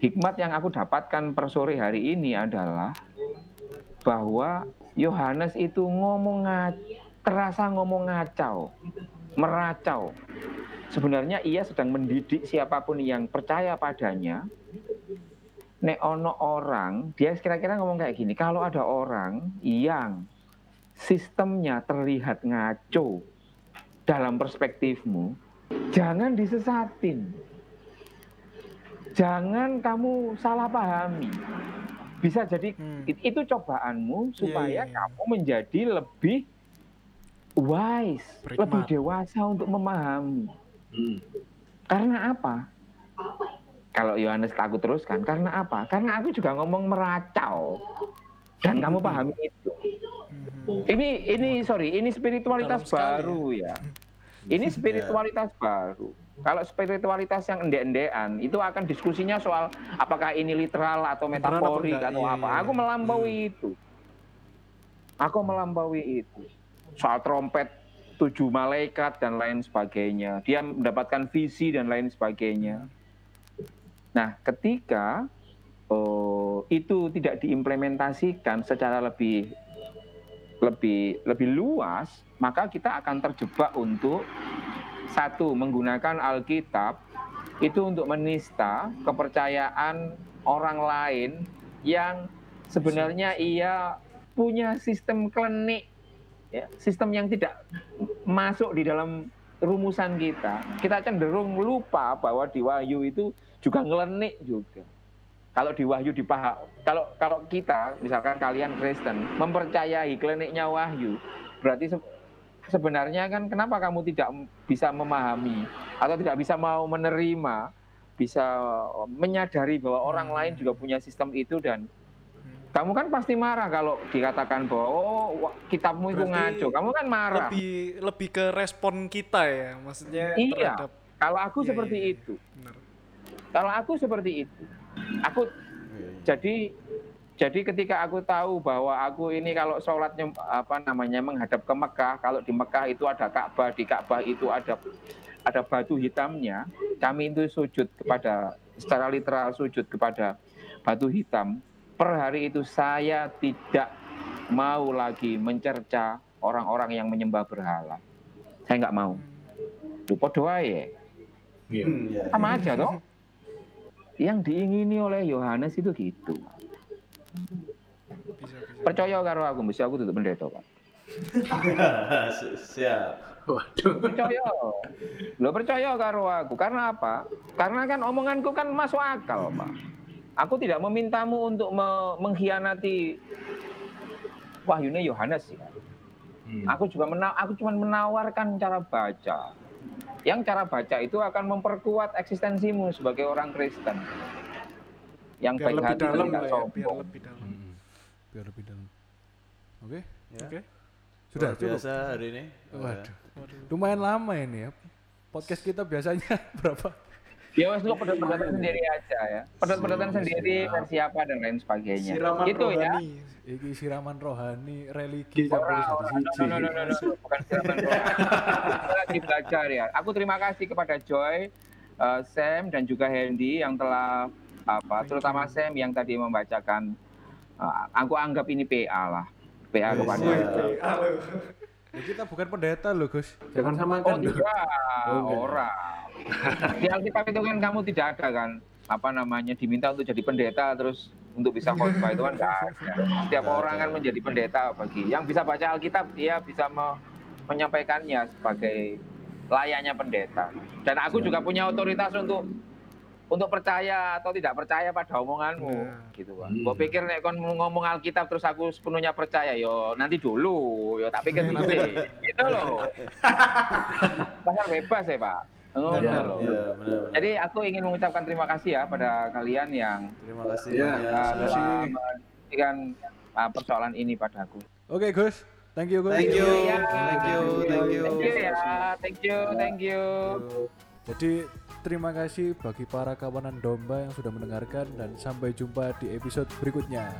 Hikmat yang aku dapatkan per sore hari ini adalah bahwa Yohanes itu ngomong terasa ngomong ngacau, meracau. Sebenarnya ia sedang mendidik siapa pun yang percaya padanya. Nek ono orang, dia kira-kira ngomong kayak gini, kalau ada orang yang sistemnya terlihat ngaco dalam perspektifmu, jangan disesatin. Jangan kamu salah pahami. Bisa jadi Hmm. it- itu cobaanmu supaya iya, iya. kamu menjadi lebih wise, Berhikmat. lebih dewasa untuk memahami. Hmm. Karena apa? Kalau Yohanes aku teruskan, karena apa? Karena aku juga ngomong meracau. Dan kamu pahami itu. Hmm. Ini ini sorry, ini spiritualitas baru ya. (laughs) Ini spiritualitas baru. Kalau spiritualitas yang endek-endekan itu akan diskusinya soal apakah ini literal atau metaforik atau Iya, apa. iya. Aku melampaui itu. Aku melampaui itu. Soal trompet tujuh malaikat dan lain sebagainya. Dia mendapatkan visi dan lain sebagainya. Nah, ketika oh, itu tidak diimplementasikan secara lebih lebih lebih luas, maka kita akan terjebak untuk satu menggunakan Alkitab itu untuk menista kepercayaan orang lain yang sebenarnya ia punya sistem klinik ya, sistem yang tidak masuk di dalam rumusan kita. Kita cenderung lupa bahwa di Wahyu itu juga ngelenik juga. Kalau di Wahyu dipaham, kalau kalau kita misalkan kalian Kristen mempercayai kliniknya Wahyu, berarti se- sebenarnya kan kenapa kamu tidak bisa memahami atau tidak bisa mau menerima, bisa menyadari bahwa orang lain juga punya sistem itu dan kamu kan pasti marah kalau dikatakan bahwa oh kitabmu itu ngaco. Kamu kan marah. lebih lebih ke respon kita ya maksudnya Iya. terhadap Kalau aku Iya, seperti iya, iya. itu. benar. Kalau aku seperti itu. Aku jadi jadi ketika aku tahu bahwa aku ini kalau sholatnya apa namanya menghadap ke Mekah, kalau di Mekah itu ada Ka'bah, di Ka'bah itu ada ada batu hitamnya, kami itu sujud kepada secara literal sujud kepada batu hitam. Per hari itu saya tidak mau lagi mencerca orang-orang yang menyembah berhala. Saya nggak mau. Lu podo ae. Iya. Iya. Sama aja toh. Yang diingini oleh Yohanes itu gitu. bisa bisa Percaya karo aku, mesti aku tutup pendeta, Pak. (laughs) Siap. Waduh. Percaya. Lo percaya karo aku. Karena apa? Karena kan omonganku kan masuk akal, Pak. Aku tidak memintamu untuk me- mengkhianati wahyunya Yohanes ya. Hmm. Aku juga mena aku cuma menawarkan cara baca. Yang cara baca itu akan memperkuat eksistensimu sebagai orang Kristen. Yang biar baik lebih hati dalam tidak lah ya biar lebih dalam Mm-mm. Biar lebih dalam. Oke, Ya. oke sudah Luar cukup. biasa hari ini. Waduh. Waduh. Lumayan lama ini ya. Podcast kita biasanya (laughs) berapa? Ya wes lu pedot-pedotan sendiri aja ya. Pedot-pedotan sendiri versi apa dan lain sebagainya. siraman Itu ya. rohani Iki siraman rohani religi campur satu no, siji. no, no, no, no, no, bukan siraman rohani. Kita lagi belajar ya. Aku terima kasih kepada Joy, eh, Sam dan juga Hendy yang telah apa, terutama Sam yang tadi membacakan. eh, aku anggap ini PA lah, PA Yes, kepada. Ya. kita bukan pendeta loh, Gus. Jangan Oh samakan. dong. tidak, Oh, ora. Di Alkitab itu kan kamu tidak ada kan apa namanya diminta untuk jadi pendeta terus untuk bisa khotbah itu kan nggak ada. Setiap orang ada. kan menjadi pendeta bagi yang bisa baca Alkitab dia bisa me- menyampaikannya sebagai layaknya pendeta. Dan aku juga punya otoritas untuk untuk percaya atau tidak percaya pada omonganmu Nah. gitu kan. Hmm. Gua pikir nek kon ngomong Alkitab terus aku sepenuhnya percaya yo nanti dulu yo tak pikir Nanti. nanti. Gitu loh. Pasar bebas ya, Pak. Oh, Iya, loh. Iya, benar. Jadi aku ingin mengucapkan terima kasih ya pada kalian yang terima kasih. Uh, kasih. telah memberikan uh, persoalan ini padaku. Oke, Gus. Thank you, Gus. Thank you. Ya, Thank you, thank you. Thank you ya. Thank you, thank you. Jadi Terima kasih bagi para kawanan domba yang sudah mendengarkan dan sampai jumpa di episode berikutnya.